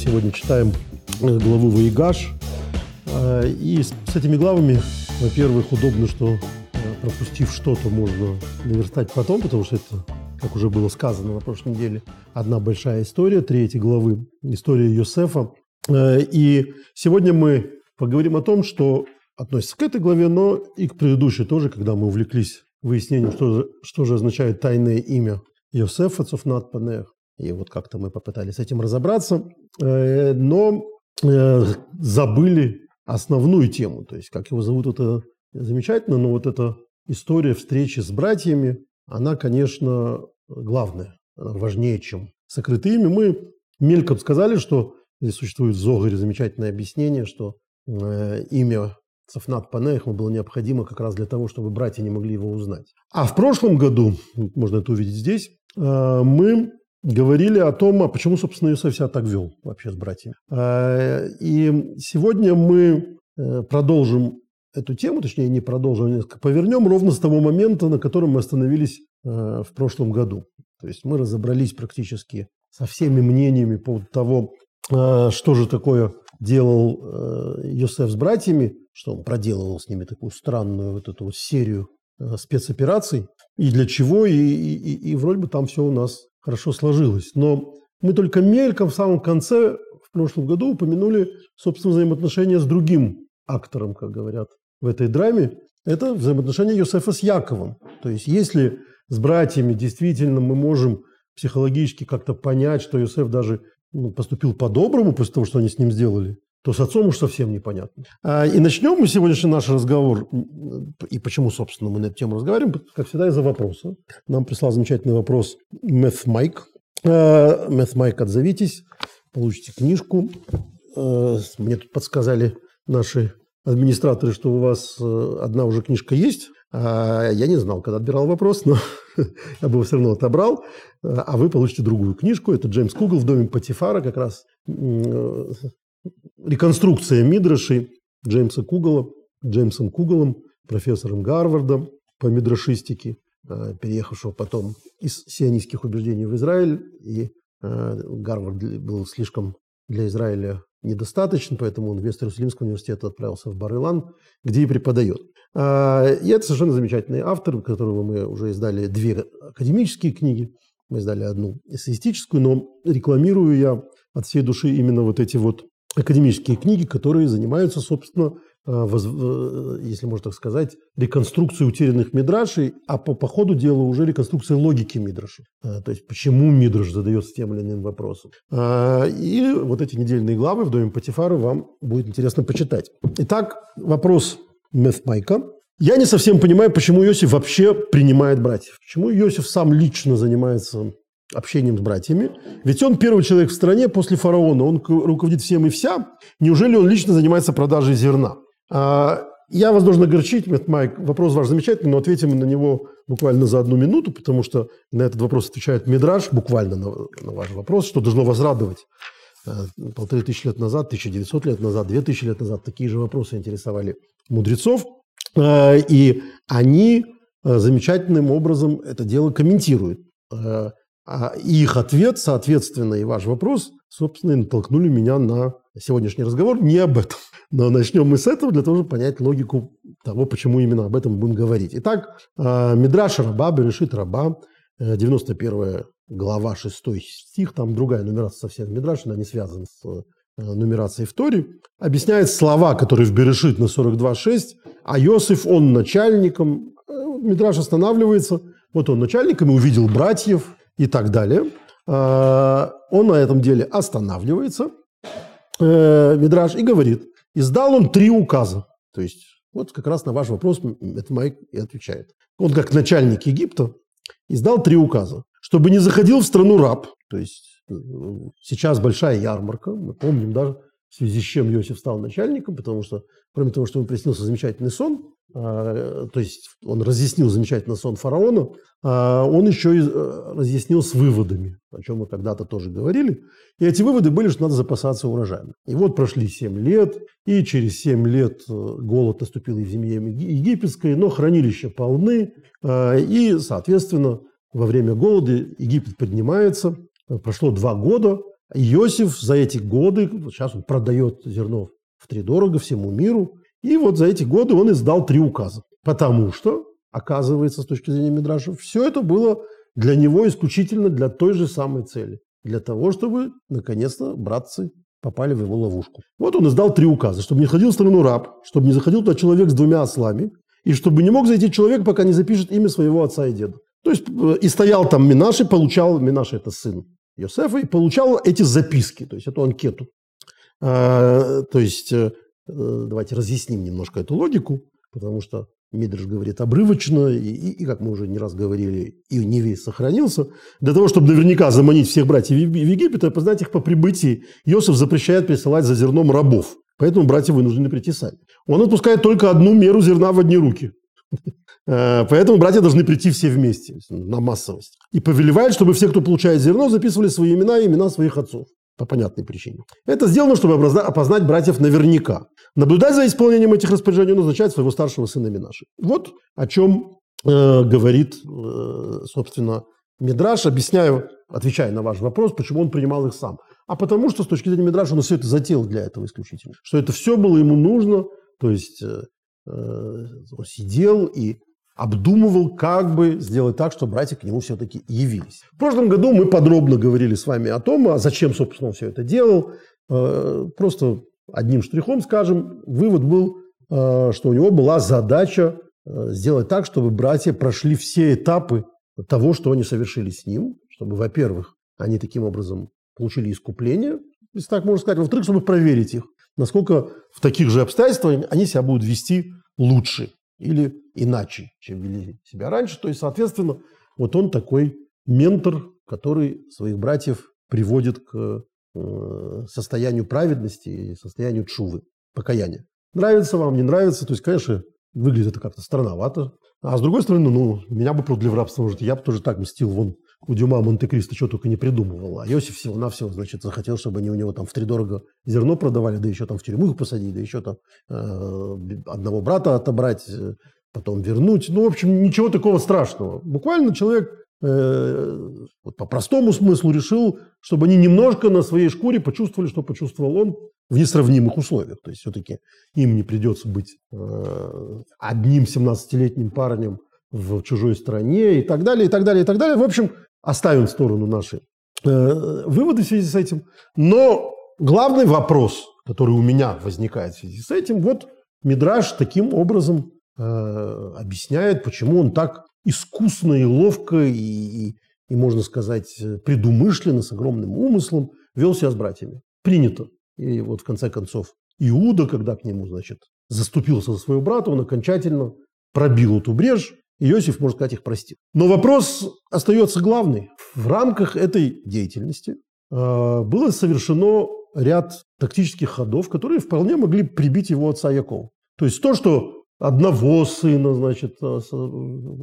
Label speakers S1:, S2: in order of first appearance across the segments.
S1: сегодня читаем э, главу Ваигаш. Э, и с этими главами, во-первых, удобно, что э, пропустив что-то, можно наверстать потом, потому что это, как уже было сказано на прошлой неделе, одна большая история, третьей главы, история Йосефа. И сегодня мы поговорим о том, что относится к этой главе, но и к предыдущей тоже, когда мы увлеклись выяснением, что что же означает тайное имя Йосефа Цуфнат Панех. И вот как-то мы попытались с этим разобраться, э, но э, забыли основную тему. То есть, как его зовут, это замечательно, но вот эта история встречи с братьями, она, конечно, главная, она важнее, чем сокрытые имя. Мы мельком сказали, что здесь существует в Зогаре замечательное объяснение, что э, имя Сафнат Панех было необходимо как раз для того, чтобы братья не могли его узнать. А в прошлом году, можно это увидеть здесь, мы говорили о том, а почему, собственно, Иосиф себя так вел вообще с братьями. А, и сегодня мы э, продолжим эту тему, точнее, не продолжим, а несколько повернем ровно с того момента, на котором мы остановились э, в прошлом году. То есть мы разобрались практически со всеми мнениями по поводу того, э, что же такое делал Йосеф с братьями, что он проделывал с ними такую странную вот эту вот серию спецопераций, и для чего, и, и, и вроде бы там все у нас хорошо сложилось. Но мы только мельком в самом конце в прошлом году упомянули, собственно, взаимоотношения с другим актором, как говорят в этой драме. Это взаимоотношения Йосефа с Яковом. То есть если с братьями действительно мы можем психологически как-то понять, что Йосеф даже ну, поступил по-доброму после того, что они с ним сделали, то с отцом уж совсем непонятно. А, и начнем мы сегодняшний наш разговор, и почему, собственно, мы на эту тему разговариваем, как всегда, из-за вопроса. Нам прислал замечательный вопрос Мeth Майк. Мeth Майк, отзовитесь, получите книжку. А, мне тут подсказали наши администраторы, что у вас э, одна уже книжка есть. А я не знал, когда отбирал вопрос, но я бы его все равно отобрал. А вы получите другую книжку. Это Джеймс Кугл в доме Патифара, как раз реконструкция Мидрашей Джеймса Кугала, Джеймсом Кугалом, профессором Гарварда по мидрашистике, э, переехавшего потом из сионистских убеждений в Израиль. И э, Гарвард был слишком для Израиля недостаточен, поэтому он вместо Иерусалимского университета отправился в Бар-Илан, где и преподает. Э, и это совершенно замечательный автор, которого мы уже издали две академические книги. Мы издали одну эссеистическую, но рекламирую я от всей души именно вот эти вот академические книги, которые занимаются, собственно, э, э, если можно так сказать, реконструкцией утерянных мидрашей, а по, по ходу дела уже реконструкцией логики мидрашей. Э, то есть, почему мидраш задается тем или иным вопросом. И вот эти недельные главы в доме Патифара вам будет интересно почитать. Итак, вопрос Мефмайка. Я не совсем понимаю, почему Иосиф вообще принимает братьев. Почему Иосиф сам лично занимается общением с братьями. Ведь он первый человек в стране после фараона, он руководит всем и вся. Неужели он лично занимается продажей зерна? А, я вас должен огорчить, Майк, вопрос ваш замечательный, но ответим на него буквально за одну минуту, потому что на этот вопрос отвечает Мидраж, буквально на, на ваш вопрос, что должно вас радовать. А, полторы тысячи лет назад, 1900 лет назад, две тысячи лет назад такие же вопросы интересовали мудрецов. А, и они замечательным образом это дело комментируют. А их ответ, соответственно, и ваш вопрос, собственно, и натолкнули меня на сегодняшний разговор не об этом. Но начнем мы с этого для того, чтобы понять логику того, почему именно об этом будем говорить. Итак, а, Мидраш Раба, Берешит Раба, 91 э, глава, 6 стих, там другая нумерация совсем Мидраш, она не связана с э, нумерацией в Торе, объясняет слова, которые в Берешит на 42.6, а Иосиф, он начальником, э, Мидраш останавливается, вот он начальником и увидел братьев, и так далее. А, он на этом деле останавливается, э, Мидраж, и говорит, издал он три указа. То есть вот как раз на ваш вопрос это Майк и отвечает. Он как начальник Египта издал три указа. Чтобы не заходил в страну раб, то есть э, сейчас большая ярмарка, мы помним даже, в связи с чем Иосиф стал начальником, потому что, кроме того, что ему приснился замечательный сон, то есть он разъяснил замечательно сон фараона, а, он еще и э, разъяснил с выводами, о чем мы когда-то тоже говорили. И эти выводы были, что надо запасаться урожаем. И вот прошли 7 лет, и через 7 лет э, голод наступил и в земле египетской, но хранилища полны, а, и, соответственно, во время голода Египет поднимается, прошло два года, Иосиф за эти годы, сейчас он продает зерно в три дорого всему миру, и вот за эти годы он издал три указа. Потому что, оказывается, с точки зрения Мидраша, все это было для него исключительно для той же самой цели. Для того, чтобы, наконец-то, братцы попали в его ловушку. Вот он издал три указа. Чтобы не ходил в страну раб, чтобы не заходил туда человек с двумя ослами, и чтобы не мог зайти человек, пока не запишет имя своего отца и деда. То есть э, и стоял там Минаши, получал, Минаши это сын Йосефа, и получал эти записки, то есть эту анкету. А, то есть э, давайте разъясним немножко эту логику, потому что Мидриш говорит обрывочно, и, и, и, как мы уже не раз говорили, и не весь сохранился. Для того, чтобы наверняка заманить всех братьев в Египет и опознать их по прибытии, Иосиф запрещает присылать за зерном рабов. Поэтому братья вынуждены прийти сами. Он отпускает только одну меру зерна в одни руки. Э, поэтому братья должны прийти все вместе, на массовость. И повелевает, чтобы все, кто получает зерно, записывали свои имена и имена своих отцов. По понятной причине. Это сделано, чтобы опознать братьев наверняка. Наблюдать за исполнением этих распоряжений он назначает своего старшего сына Минаши. Вот о чем э, говорит, э, собственно, Мидраш, объясняю, отвечая на ваш вопрос, почему он принимал их сам. А потому что с точки зрения Мидраша он все это затеял для этого исключительно. Что это все было ему нужно, то есть э, э, он сидел и обдумывал, как бы сделать так, чтобы братья к нему все-таки явились. В прошлом году мы подробно говорили с вами о том, а зачем, собственно, он все это делал. Э, просто одним штрихом скажем, вывод был, э, что у него была задача э, сделать так, чтобы братья прошли все этапы того, что они совершили с ним, чтобы, во-первых, они таким образом получили искупление, если так можно сказать, во-вторых, чтобы проверить их, насколько в таких же обстоятельствах они себя будут вести лучше или иначе, чем вели себя раньше. То есть, соответственно, вот он такой ментор, который своих братьев приводит к э, состоянию праведности и состоянию чувы, покаяния. Нравится вам, не нравится, то есть, конечно, выглядит это как-то странновато. А с другой стороны, ну, меня бы продали в рабство, может, я бы тоже так мстил. Вон у Дюма Монте-Кристо что только не придумывал. А Иосиф всего-навсего, значит, захотел, чтобы они у него там в три дорого зерно продавали, да еще там в тюрьму их посадить, да еще там э, одного брата отобрать, э, потом вернуть. Ну, в общем, ничего такого страшного. Буквально человек э, вот по простому смыслу решил, чтобы они немножко на своей шкуре почувствовали, что почувствовал он в несравнимых условиях. То есть все-таки им не придется быть э, одним 17-летним парнем в чужой стране и так далее, и так далее, и так далее. В общем, оставим в сторону наши э, выводы в связи с этим. Но главный вопрос, который у меня возникает в связи с этим, вот Мидраш таким образом э, объясняет, почему он так искусно и ловко и, и, и, можно сказать, предумышленно, с огромным умыслом вел себя с братьями. Принято. И вот в конце концов Иуда, когда к нему, значит, заступился за своего брата, он окончательно пробил эту брешь, Иосиф, можно сказать, их простил. Но вопрос остается главный. В рамках этой деятельности э, было совершено ряд тактических ходов, которые вполне могли прибить его отца Якова. То есть то, что одного сына, значит, э,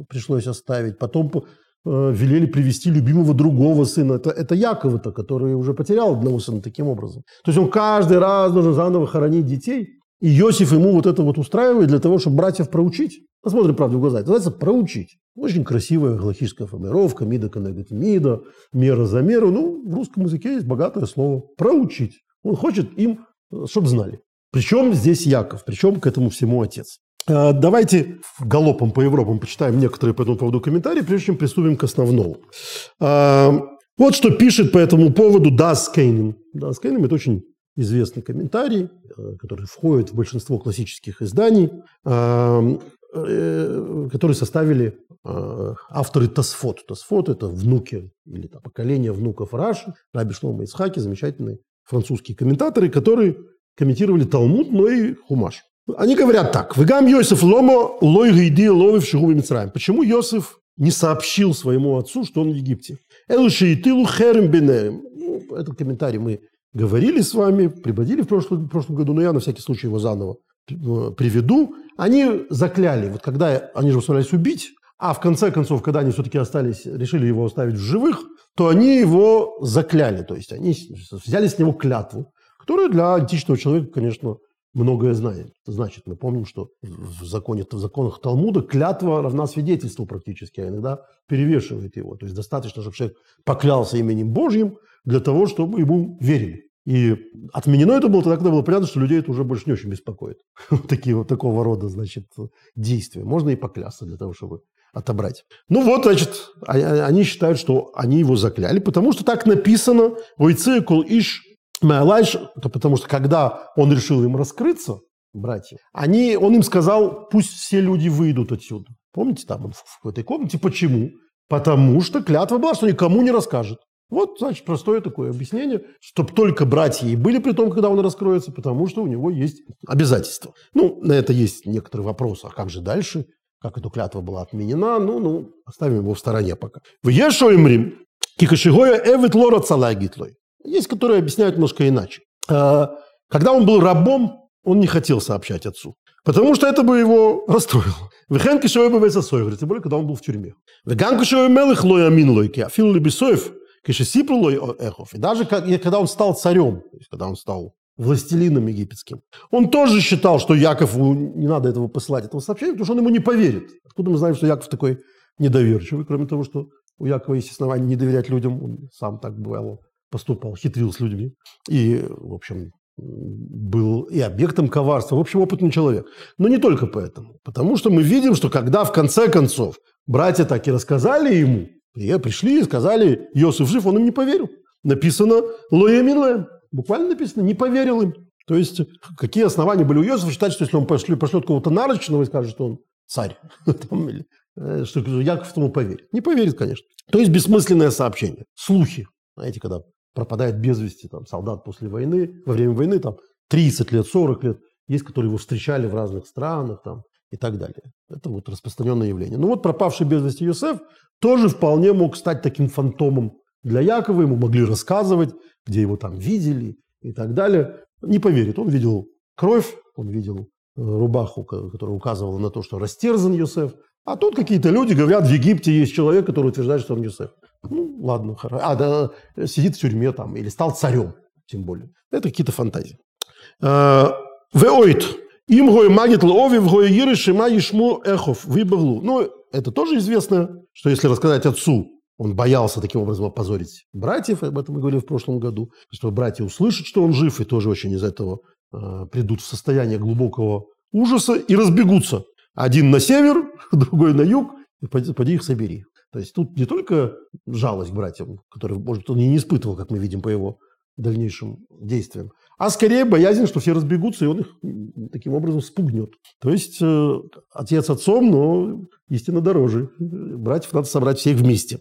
S1: пришлось оставить, потом э, велели привести любимого другого сына. Это, это Якова-то, который уже потерял одного сына таким образом. То есть он каждый раз должен заново хоронить детей. И Иосиф ему вот это вот устраивает для того, чтобы братьев проучить. Посмотрим правду в глаза. Это называется проучить. Очень красивая галактическая формулировка. Мида коннегат мида. Мера за меру. Ну, в русском языке есть богатое слово. Проучить. Он хочет им, чтобы знали. Причем здесь Яков. Причем к этому всему отец. А, давайте галопом по Европам почитаем некоторые по этому поводу комментарии, прежде чем приступим к основному. А, вот что пишет по этому поводу Дас Кейнем. Дас Кейнем – это очень известный комментарий, э, который входит в большинство классических изданий, э, э, которые составили авторы Тасфот. Тасфот – это внуки или там, поколение внуков Раши, Раби Шлома Исхаки, замечательные французские комментаторы, которые комментировали Талмуд, но и Хумаш. Они говорят так. «Вегам Йосиф ломо лой гейди ловив шигуби Мицраем». Почему Йосиф не сообщил своему отцу, что он в Египте? «Элу шейтилу херем бенерем». Ну, этот комментарий мы говорили с вами, приводили в прошлом, в прошлом году, но я на всякий случай его заново э, приведу. Они закляли, вот когда они же собирались убить, а в конце концов, когда они все-таки остались, решили его оставить в живых, то они его закляли, то есть они взяли с него клятву, которая для античного человека, конечно, многое знает. Значит, мы помним, что в, законе, в законах Талмуда клятва равна свидетельству практически, а иногда перевешивает его. То есть достаточно, чтобы человек поклялся именем Божьим для того, чтобы ему верили. И отменено это было тогда, когда было понятно, что людей это уже больше не очень беспокоит. Такие вот такого рода, значит, действия. Можно и поклясться для того, чтобы отобрать. Ну вот, значит, а, а, они считают, что они его закляли, потому что так написано «Ойце кол иш Мэалайш», это потому что когда он решил им раскрыться, братья, они, он им сказал, пусть все люди выйдут отсюда. Помните, там он в этой комнате. Почему? Потому что клятва была, что никому не расскажет. Вот, значит, простое такое объяснение, чтобы только братья и были при том, когда он раскроется, потому что у него есть обязательства. Ну, на это есть некоторые вопросы. А как же дальше? Как эта клятва была отменена? Ну, ну, оставим его в стороне пока. В Ешоимрим, кикашигоя эвит лора цалагитлой. Есть, которые объясняют немножко иначе. А, когда он был рабом, он не хотел сообщать отцу. Потому что это бы его расстроило. Вехен кишой бы весосой, тем более, когда он был в тюрьме. Веган кишой мелых лоя мин лойки, а фил лебесоев, кишесипру лой эхов. И даже когда он стал царем, когда он стал властелином египетским. Он тоже считал, что Якову не надо этого посылать, этого сообщения, потому что он ему не поверит. Откуда мы знаем, что Яков такой недоверчивый, кроме того, что у Якова есть основания не доверять людям, он сам так бывало поступал, хитрил с людьми. И, в общем, был и объектом коварства, в общем, опытный человек. Но не только поэтому. Потому что мы видим, что когда в конце концов братья так и рассказали ему, и пришли и сказали, Иосиф жив, он им не поверил. Написано «Лоемин Буквально написано «не поверил им». То есть какие основания были у Иосифа считать, что если он пошлет, пошлет кого-то нарочного и скажет, что он царь, э, что Яков ему поверит. Не поверит, конечно. То есть бессмысленное сообщение, слухи. Знаете, когда пропадает без вести там, солдат после войны, во время войны, там 30 лет, 40 лет, есть, которые его встречали в разных странах там, и так далее. Это вот распространенное явление. Ну вот пропавший без вести Йосеф тоже вполне мог стать таким фантомом для Якова. Ему могли рассказывать, где его там видели и так далее. Не поверит. Он видел кровь, он видел э, рубаху, которая указывала на то, что растерзан Йосеф. А тут какие-то люди говорят, в Египте есть человек, который утверждает, что он Йосеф. Ну, ладно, хорошо. А, да, сидит в тюрьме там, или стал царем, тем более. Это какие-то фантазии. Э, Веоид. Им гой магит лови в гой иры шима ишму эхов выбаглу. Ну, это тоже известно, что если рассказать отцу, он боялся таким образом опозорить братьев, об этом мы говорили в прошлом году, что братья услышат, что он жив, и тоже очень из этого э, придут в состояние глубокого ужаса и разбегутся. Один на север, другой на юг, и поди, поди их собери. То есть тут не только жалость к братьям, которую, может быть, он и не испытывал, как мы видим по его дальнейшим действиям, а скорее боязнь, что все разбегутся, и он их таким образом спугнет. То есть э, отец отцом, но истинно дороже. Братьев надо собрать всех вместе.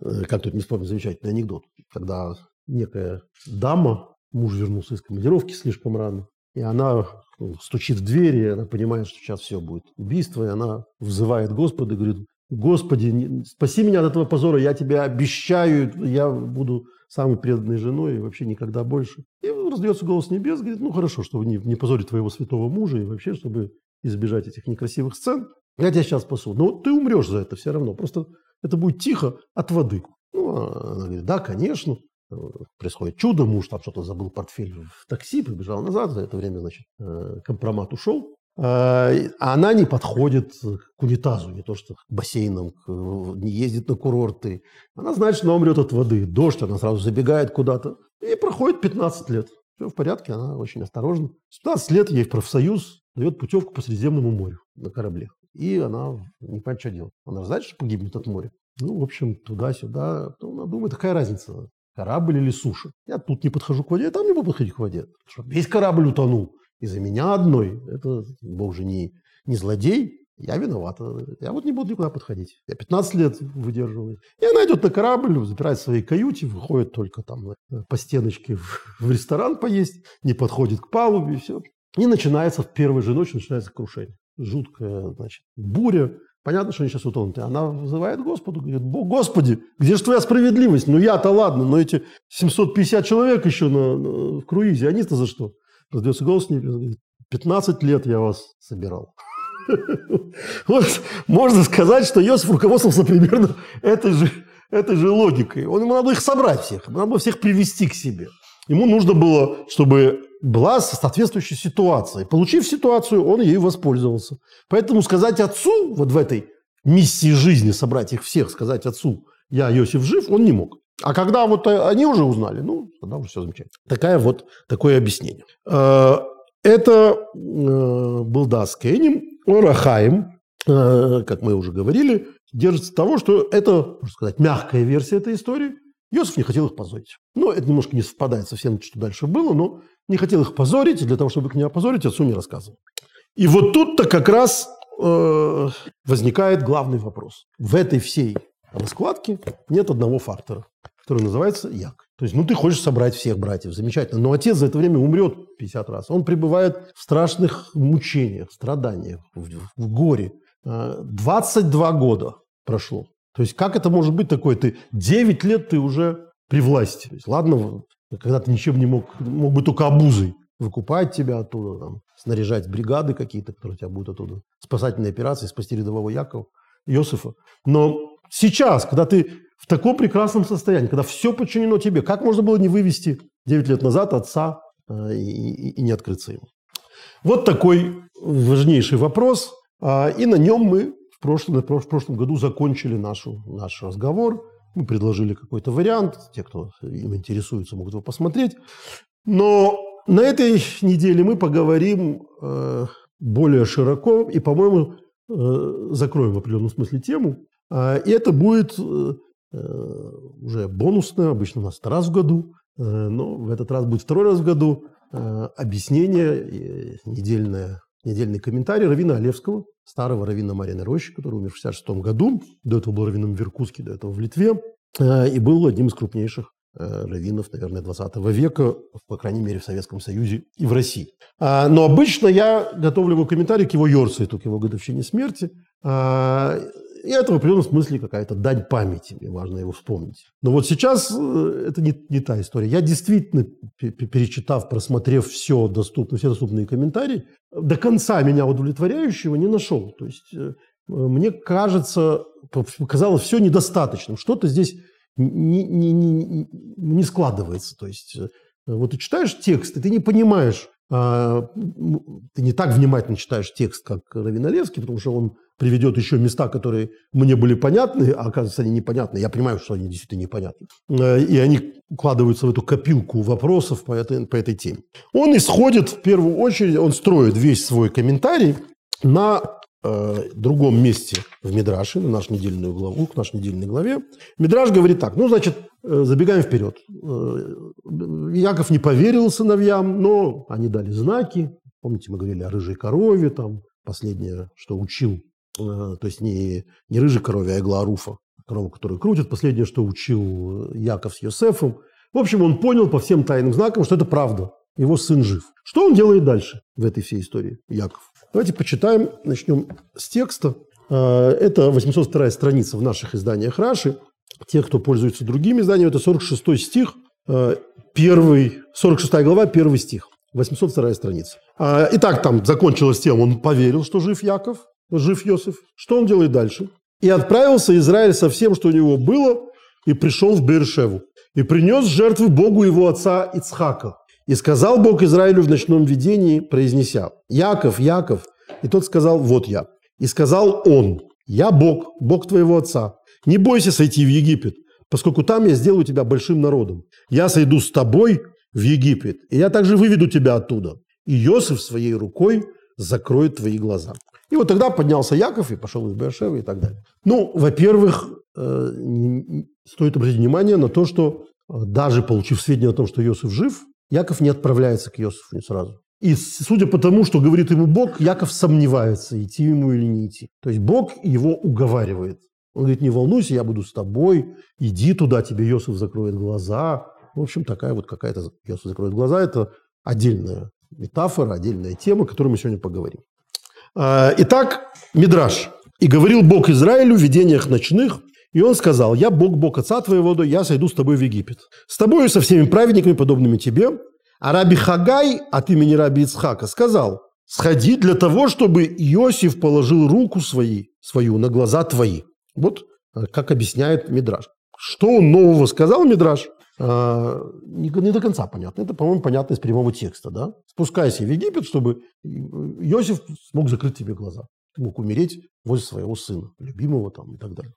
S1: Э, как тут не вспомню замечательный анекдот, когда некая дама, муж вернулся из командировки слишком рано, и она ну, стучит в дверь, и она понимает, что сейчас все будет убийство, и она взывает Господа и говорит, Господи, спаси меня от этого позора, я тебе обещаю, я буду самой преданной женой и вообще никогда больше. И раздается голос небес, говорит, ну хорошо, чтобы не, не позорить твоего святого мужа и вообще, чтобы избежать этих некрасивых сцен, я тебя сейчас спасу. Но ты умрешь за это все равно, просто это будет тихо от воды. Ну, а она говорит, да, конечно. Происходит чудо, муж там что-то забыл портфель в такси, побежал назад, за это время, значит, э, компромат ушел. А она не подходит к унитазу, не то что к бассейнам, к, не ездит на курорты. Она знает, что она умрет от воды. Дождь, она сразу забегает куда-то. И проходит 15 лет. Все в порядке, она очень осторожна. С 15 лет ей в профсоюз дает путевку по Средиземному морю на корабле. И она не понимает, что делать. Она знает, что погибнет от моря. Ну, в общем, туда-сюда. Ну, она думает, какая разница, корабль или суша. Я тут не подхожу к воде, я там не буду подходить к воде. Весь корабль утонул из-за меня одной. Это, Бог же не, не злодей, я виновата. Я вот не буду никуда подходить. Я 15 лет выдерживаю. И она идет на корабль, запирает в своей каюте, выходит только там э, по стеночке в, ресторан поесть, не подходит к палубе, и все. И начинается в первой же ночи начинается крушение. Жуткая, значит, буря. Понятно, что они сейчас утонут. Она вызывает Господу, говорит, Господи, где же твоя справедливость? Ну я-то ладно, но эти 750 человек еще на, на, в круизе, они-то за что? Раздается голос небес, говорит, 15 лет я вас собирал. Вот можно сказать, что Иосиф руководствовался примерно этой же, этой же логикой. Он, ему надо их собрать всех, надо было всех привести к себе. Ему нужно было, чтобы была соответствующая ситуация. Получив ситуацию, он ею воспользовался. Поэтому сказать отцу вот в этой миссии жизни, собрать их всех, сказать отцу, я Иосиф жив, он не мог. А когда вот они уже узнали, ну, тогда уже все замечательно. Такая вот, такое объяснение. Э, это э, был Дас Кенним, Орахаим, э, как мы уже говорили, держится того, что это, можно сказать, мягкая версия этой истории. Иосиф не хотел их позорить. Ну, это немножко не совпадает со всем, что дальше было, но не хотел их позорить, и для того, чтобы их не опозорить, отцу не рассказывал. И вот тут-то как раз э, возникает главный вопрос. В этой всей раскладке нет одного фактора, который называется як. То есть, ну, ты хочешь собрать всех братьев, замечательно, но отец за это время умрет 50 раз. Он пребывает в страшных мучениях, страданиях, в, в горе. 22 э, года прошло. То есть, как это может быть такое? Ты 9 лет ты уже при власти. То есть, ладно, когда ты ничем не мог, мог бы только обузой выкупать тебя оттуда, там, снаряжать бригады какие-то, которые тебя будут оттуда, спасательные операции, спасти рядового Якова, Иосифа. Но сейчас, когда ты в таком прекрасном состоянии, когда все подчинено тебе, как можно было не вывести 9 лет назад отца э, и, и не открыться ему? Вот такой важнейший вопрос, а, и на нем мы в прошлом, в прошлом году закончили нашу, наш разговор. Мы предложили какой-то вариант, те, кто им интересуется, могут его посмотреть. Но на этой неделе мы поговорим э, более широко и, по-моему, э, закроем в определенном смысле тему. Э, и это будет э, э, уже бонусное, обычно у нас раз в году, э, но в этот раз будет второй раз в году объяснение, недельное, недельный комментарий Равина Олевского, старого равина Марины Рощи, который умер в 66 году. До этого был раввином в Иркутске, до этого в Литве. И был одним из крупнейших раввинов, наверное, 20 века, по крайней мере, в Советском Союзе и в России. А, но обычно я готовлю его комментарий к его Йорцейту, к его годовщине смерти. И это в определенном смысле какая-то дань памяти, мне важно его вспомнить. Но вот сейчас э, это не, не та история. Я действительно, перечитав, просмотрев все доступно, все доступные комментарии, до конца меня удовлетворяющего не нашел. То есть э, мне кажется, показалось все недостаточным. Что-то здесь не, не, не, не складывается. То есть э, вот ты читаешь текст, и ты не понимаешь, а, ты не так внимательно читаешь текст, как Равиналевский, потому что он приведет еще места, которые мне были понятны, а оказывается, они непонятны. Я понимаю, что они действительно непонятны. Э, и они укладываются в эту копилку вопросов по этой, по этой теме. Он исходит, в первую очередь, он строит весь свой комментарий на э, другом месте в Мидраше, на нашу недельную главу, к нашей недельной главе. Мидраш говорит так, ну, значит, э, забегаем вперед. Э, Яков не поверил сыновьям, но они дали знаки. Помните, мы говорили о рыжей корове, там, последнее, что учил то есть не, не рыжий корове, а игла Руфа, корова, которую крутит. Последнее, что учил Яков с Йосефом. В общем, он понял по всем тайным знакам, что это правда. Его сын жив. Что он делает дальше в этой всей истории, Яков? Давайте почитаем, начнем с текста. Э, это 802 страница в наших изданиях Раши. Те, кто пользуется другими изданиями, это 46 стих, э, первый, 46 глава, первый стих. 802 страница. Итак, там закончилось тем, он поверил, что жив Яков, жив Йосиф, что он делает дальше? «И отправился Израиль со всем, что у него было, и пришел в Бершеву, и принес жертву Богу его отца Ицхака. И сказал Бог Израилю в ночном видении, произнеся, «Яков, Яков». И тот сказал, «Вот я». И сказал он, «Я Бог, Бог твоего отца. Не бойся сойти в Египет, поскольку там я сделаю тебя большим народом. Я сойду с тобой в Египет, и я также выведу тебя оттуда. И Иосиф своей рукой закроет твои глаза». И вот тогда поднялся Яков и пошел из Бершева и так далее. Ну, во-первых, э, стоит обратить внимание на то, что э, даже получив сведения о том, что Иосиф жив, Яков не отправляется к Иосифу сразу. И судя по тому, что говорит ему Бог, Яков сомневается, идти ему или не идти. То есть Бог его уговаривает. Он говорит, не волнуйся, я буду с тобой, иди туда, тебе Иосиф закроет глаза. В общем, такая вот какая-то Иосиф закроет глаза. Это отдельная метафора, отдельная тема, о которой мы сегодня поговорим. А, итак, Мидраш. «И говорил Бог Израилю в видениях ночных, и он сказал, я Бог, Бог отца твоего, я сойду с тобой в Египет. С тобою со всеми праведниками, подобными тебе. А Раби Хагай от имени Раби Ицхака сказал, сходи для того, чтобы Иосиф положил руку свои, свою на глаза твои. Вот а, как объясняет Мидраш. Что он нового сказал, Мидраш? Э, не, не до конца понятно. Это, по-моему, понятно из прямого текста. Да? Спускайся в Египет, чтобы Иосиф смог закрыть тебе глаза. Ты мог умереть возле своего сына, любимого там и так далее.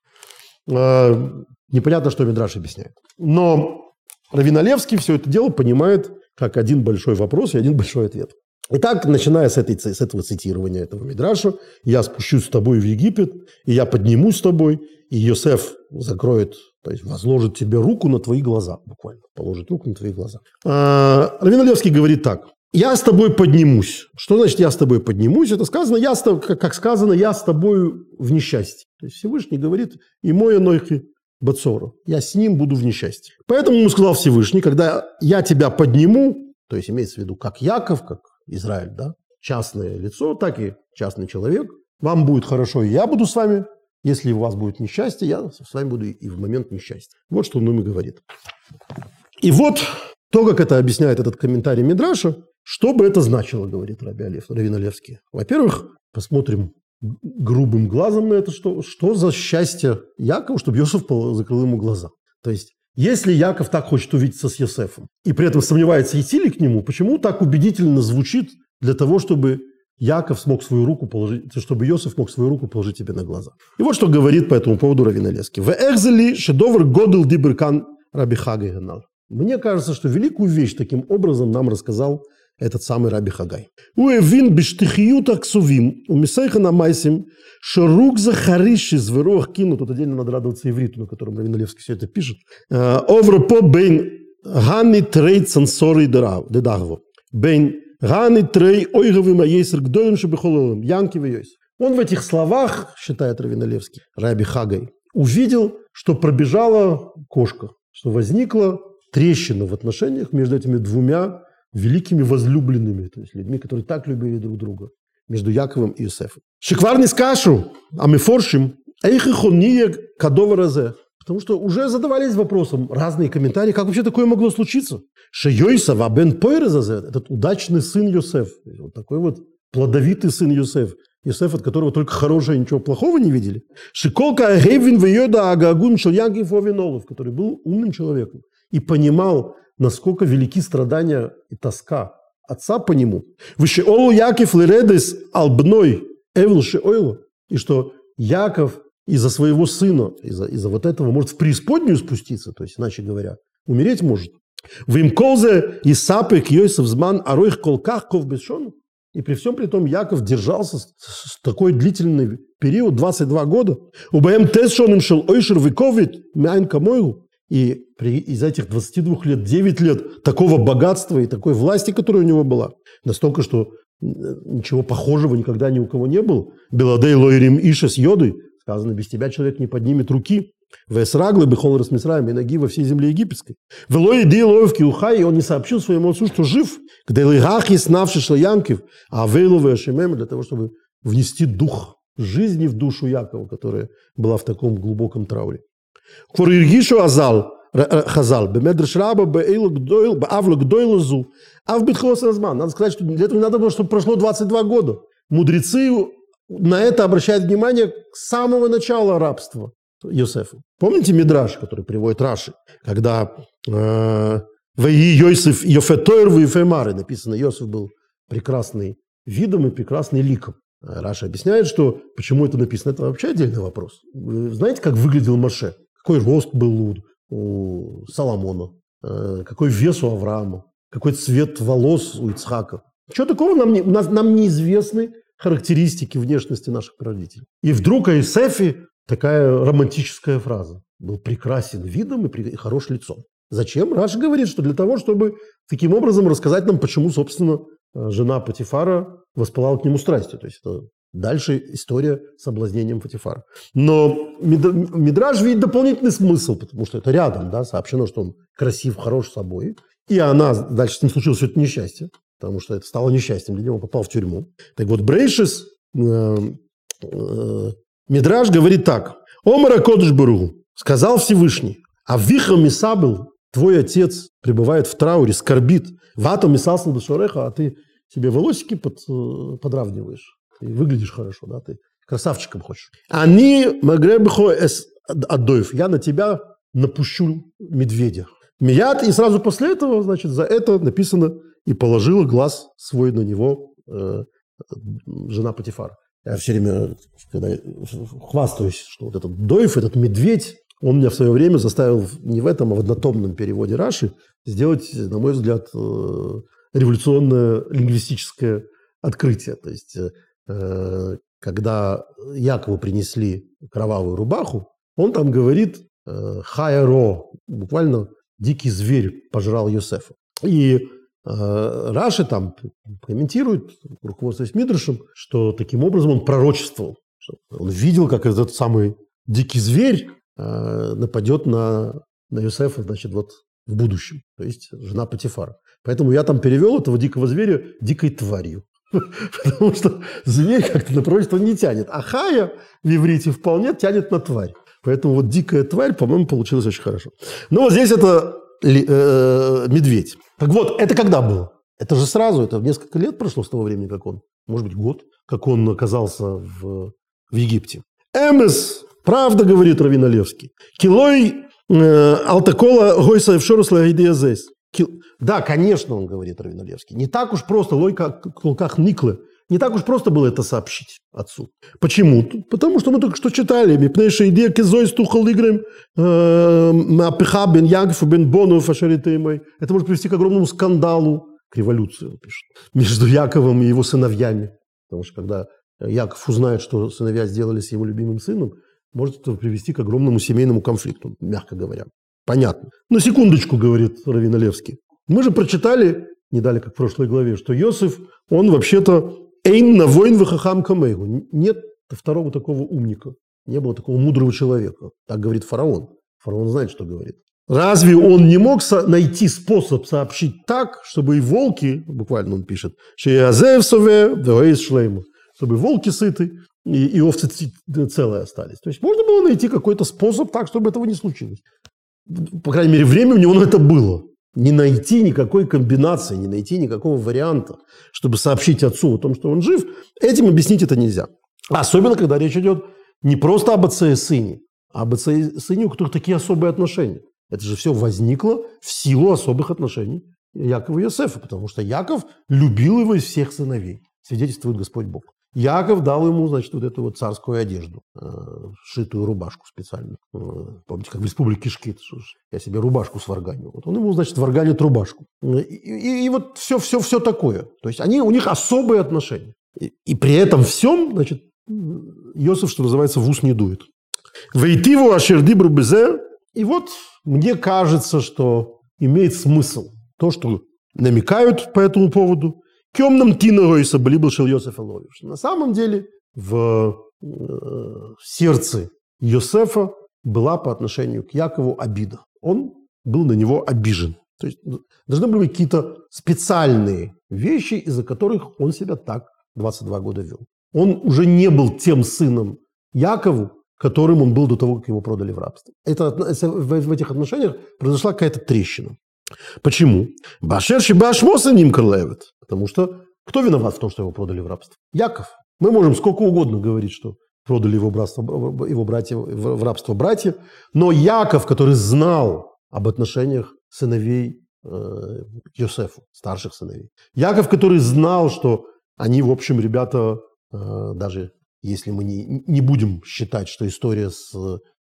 S1: Э, непонятно, что Мидраш объясняет. Но Равиналевский все это дело понимает как один большой вопрос и один большой ответ. Итак, начиная с, этой, с этого цитирования этого Мидраша, я спущусь с тобой в Египет, и я поднимусь с тобой, и Йосеф закроет, то есть возложит тебе руку на твои глаза, буквально, положит руку на твои глаза. А, Равин Олевский говорит так, я с тобой поднимусь. Что значит я с тобой поднимусь? Это сказано, я с тобой, как сказано, я с тобой в несчастье. То есть Всевышний говорит, и мой нойхи Бацору, я с ним буду в несчастье. Поэтому ему сказал Всевышний, когда я тебя подниму, то есть имеется в виду как Яков, как Израиль, да, частное лицо, так и частный человек. Вам будет хорошо, и я буду с вами. Если у вас будет несчастье, я с вами буду и в момент несчастья. Вот что он им и говорит. И вот то, как это объясняет этот комментарий Мидраша, что бы это значило, говорит Равиналевский. Во-первых, посмотрим грубым глазом на это, что, что за счастье Якова, чтобы Иосиф закрыл ему глаза. То есть если Яков так хочет увидеться с Йосефом и при этом сомневается, идти ли к нему, почему так убедительно звучит для того, чтобы Яков смог свою руку положить, чтобы Йосиф мог свою руку положить тебе на глаза. И вот что говорит по этому поводу Равина Лески. В Эхзели шедовр годил диберкан Раби Мне кажется, что великую вещь таким образом нам рассказал этот самый Раби Хагай. У Эвин биштихиюта ксувим, у Мисайха намайсим, шарук захариш из верох кину, тут отдельно надо радоваться ивриту, на котором Равин Левский все это пишет. «Э, Овропо бейн гани трей цансори дедагво, бейн гани трей ойгови маейсер гдоем шебехололем, янки вейойс. Он в этих словах, считает Равин Левский, Раби Хагай, увидел, что пробежала кошка, что возникла трещина в отношениях между этими двумя великими возлюбленными, то есть людьми, которые так любили друг друга, между Яковом и Иосифом. Шикварный скашу, а мы форшим, эйхихония кадова разе. Потому что уже задавались вопросом разные комментарии, как вообще такое могло случиться. Шейойса вабен пойрезазе, этот удачный сын Йосеф, вот такой вот плодовитый сын Йосеф, Йосеф, от которого только хорошее, ничего плохого не видели. Шиколка Агевин Вейода Агагун Шельянки Фовинолов, который был умным человеком и понимал, насколько велики страдания и тоска отца по нему. Выше Олу Яков Лередес Албной Эвил Шеойло. И что Яков из-за своего сына, из-за из вот этого может в преисподнюю спуститься, то есть, иначе говоря, умереть может. В им колзе и сапек Йосиф зман аройх колках ков бешон. И при всем при том Яков держался с, такой длительный период, 22 года. У БМ тесшоным шел ойшер выковит мяйн камойлу. И при, из этих 22 лет, 9 лет такого богатства и такой власти, которая у него была, настолько, что ничего похожего никогда ни у кого не было. Беладей лойрим иша с йодой, Сказано, без тебя человек не поднимет руки. Весраглы бы холл расмисраем и ноги во всей земле египетской. Вело иди ловки ухай, и он не сообщил своему отцу, что жив. где лыгах и снавши шлаянкив, а вейлу вешемем для того, чтобы внести дух жизни в душу Якова, которая была в таком глубоком трауре. Куриргишу азал, хазал, бемедрш раба, бейлу гдойл, беавлу. А в битхолос разман. Надо сказать, что для этого не надо было, чтобы прошло 22 года. Мудрецы на это обращают внимание с самого начала рабства Йосефа. Помните Мидраш, который приводит Раши, когда э, Йосиф Йофетойр Ваифемары написано, Йосиф был прекрасный видом и прекрасный ликом. Раша объясняет, что почему это написано, это вообще отдельный вопрос. Вы знаете, как выглядел Маше? какой рост был у Соломона, э, какой вес у Авраама, какой цвет волос у Ицхака. Чего такого нам, не, нас, нам неизвестны характеристики внешности наших родителей. И вдруг о Исефе такая романтическая фраза. Был прекрасен видом и, хорош лицом. Зачем? Раша говорит, что для того, чтобы таким образом рассказать нам, почему, собственно, э, жена Патифара воспалала к нему страстью. То есть это Дальше история с соблазнением Фатифара. Но Мидраж видит дополнительный смысл, потому что это рядом, да, сообщено, что он красив, хорош собой. И она, дальше с ним случилось это несчастье, потому что это стало несчастьем для него, попал в тюрьму. Так вот, Брейшис, э, э, Мидраж говорит так. Омара Кодыш Бару, сказал Всевышний, а Виха Мисабел, твой отец, пребывает в трауре, скорбит. Вату Мисасл Башореха, а ты себе волосики под, э, подравниваешь. Ты выглядишь хорошо, да, ты красавчиком хочешь. Они магребхо адоев. Я на тебя напущу медведя. Мият, и сразу после этого, значит, за это написано «и положила глаз свой на него э, жена Патифара». Я все время, когда хвастаюсь, что вот этот Дойф, этот медведь, он меня в свое время заставил не в этом, а в однотомном переводе Раши сделать, на мой взгляд, э, революционное лингвистическое открытие. То есть, э, когда Якову принесли кровавую рубаху, он там говорит э, «хайро», буквально «дикий зверь пожрал Йосефа». И Раши там комментирует, руководствуясь Мидрашем, что таким образом он пророчествовал. Он видел, как этот самый дикий зверь нападет на, на Юсефа, значит, вот в будущем. То есть жена Патифара. Поэтому я там перевел этого дикого зверя дикой тварью. Потому что зверь как-то на пророчество не тянет. А хая в иврите вполне тянет на тварь. Поэтому вот дикая тварь, по-моему, получилось очень хорошо. Но вот здесь это э, медведь. Так вот, это когда было? Это же сразу, это несколько лет прошло с того времени, как он, может быть, год, как он оказался в, в Египте. Эмес, правда, говорит Равиналевский, килой э, алтакола гойса евшорусла идеязес. Да, конечно, он говорит Равиналевский. Не так уж просто, лойка кулках Никлы, не так уж просто было это сообщить отцу. Почему? Потому что мы только что читали. Мипнейша идея кизой стухал играем апиха бен Ягфу бен Бону фашаритымой. Это может привести к огромному скандалу, к революции, он пишет, между Яковом и его сыновьями. Потому что когда Яков узнает, что сыновья сделали с его любимым сыном, может это привести к огромному семейному конфликту, мягко говоря. Понятно. Но секундочку, говорит Равин Олевский. Мы же прочитали, не дали как в прошлой главе, что Иосиф, он вообще-то Эйн на воин вахахам камейгу. Нет второго такого умника. Не было такого мудрого человека. Так говорит фараон. Фараон знает, что говорит. Разве он не мог найти способ сообщить так, чтобы и волки, буквально он пишет, чтобы волки сыты и, и овцы целые остались. То есть можно было найти какой-то способ так, чтобы этого не случилось. По крайней мере, время у него на это было не найти никакой комбинации, не найти никакого варианта, чтобы сообщить отцу о том, что он жив, этим объяснить это нельзя. Особенно, когда речь идет не просто об отце и сыне, а об отце и сыне, у которых такие особые отношения. Это же все возникло в силу особых отношений Якова и Иосифа, потому что Яков любил его из всех сыновей, свидетельствует Господь Бог. Яков дал ему, значит, вот эту вот царскую одежду, э, шитую рубашку специально. Э, помните, как в республике Шкит, я себе рубашку сварганил. Вот он ему, значит, варганит рубашку. И, и, и вот все, все, все такое. То есть они, у них особые отношения. И, и при этом всем, значит, Иосиф, что называется, в ус не дует. Вейтиву ашердибру безе. И вот мне кажется, что имеет смысл то, что намекают по этому поводу – темным тиногойса были был Йосеф Эловиш. На самом деле в э, сердце Йосефа была по отношению к Якову обида. Он был на него обижен. То есть должны были быть какие-то специальные вещи, из-за которых он себя так 22 года вел. Он уже не был тем сыном Якову, которым он был до того, как его продали в рабство. Это, в этих отношениях произошла какая-то трещина. Почему? Башер Шибашмоса ним Карлевит. Потому что кто виноват в том, что его продали в рабство? Яков. Мы можем сколько угодно говорить, что продали его, братство, его братья, в рабство братья, но Яков, который знал об отношениях сыновей э, Йосефу, старших сыновей. Яков, который знал, что они, в общем, ребята, э, даже если мы не, не будем считать, что история с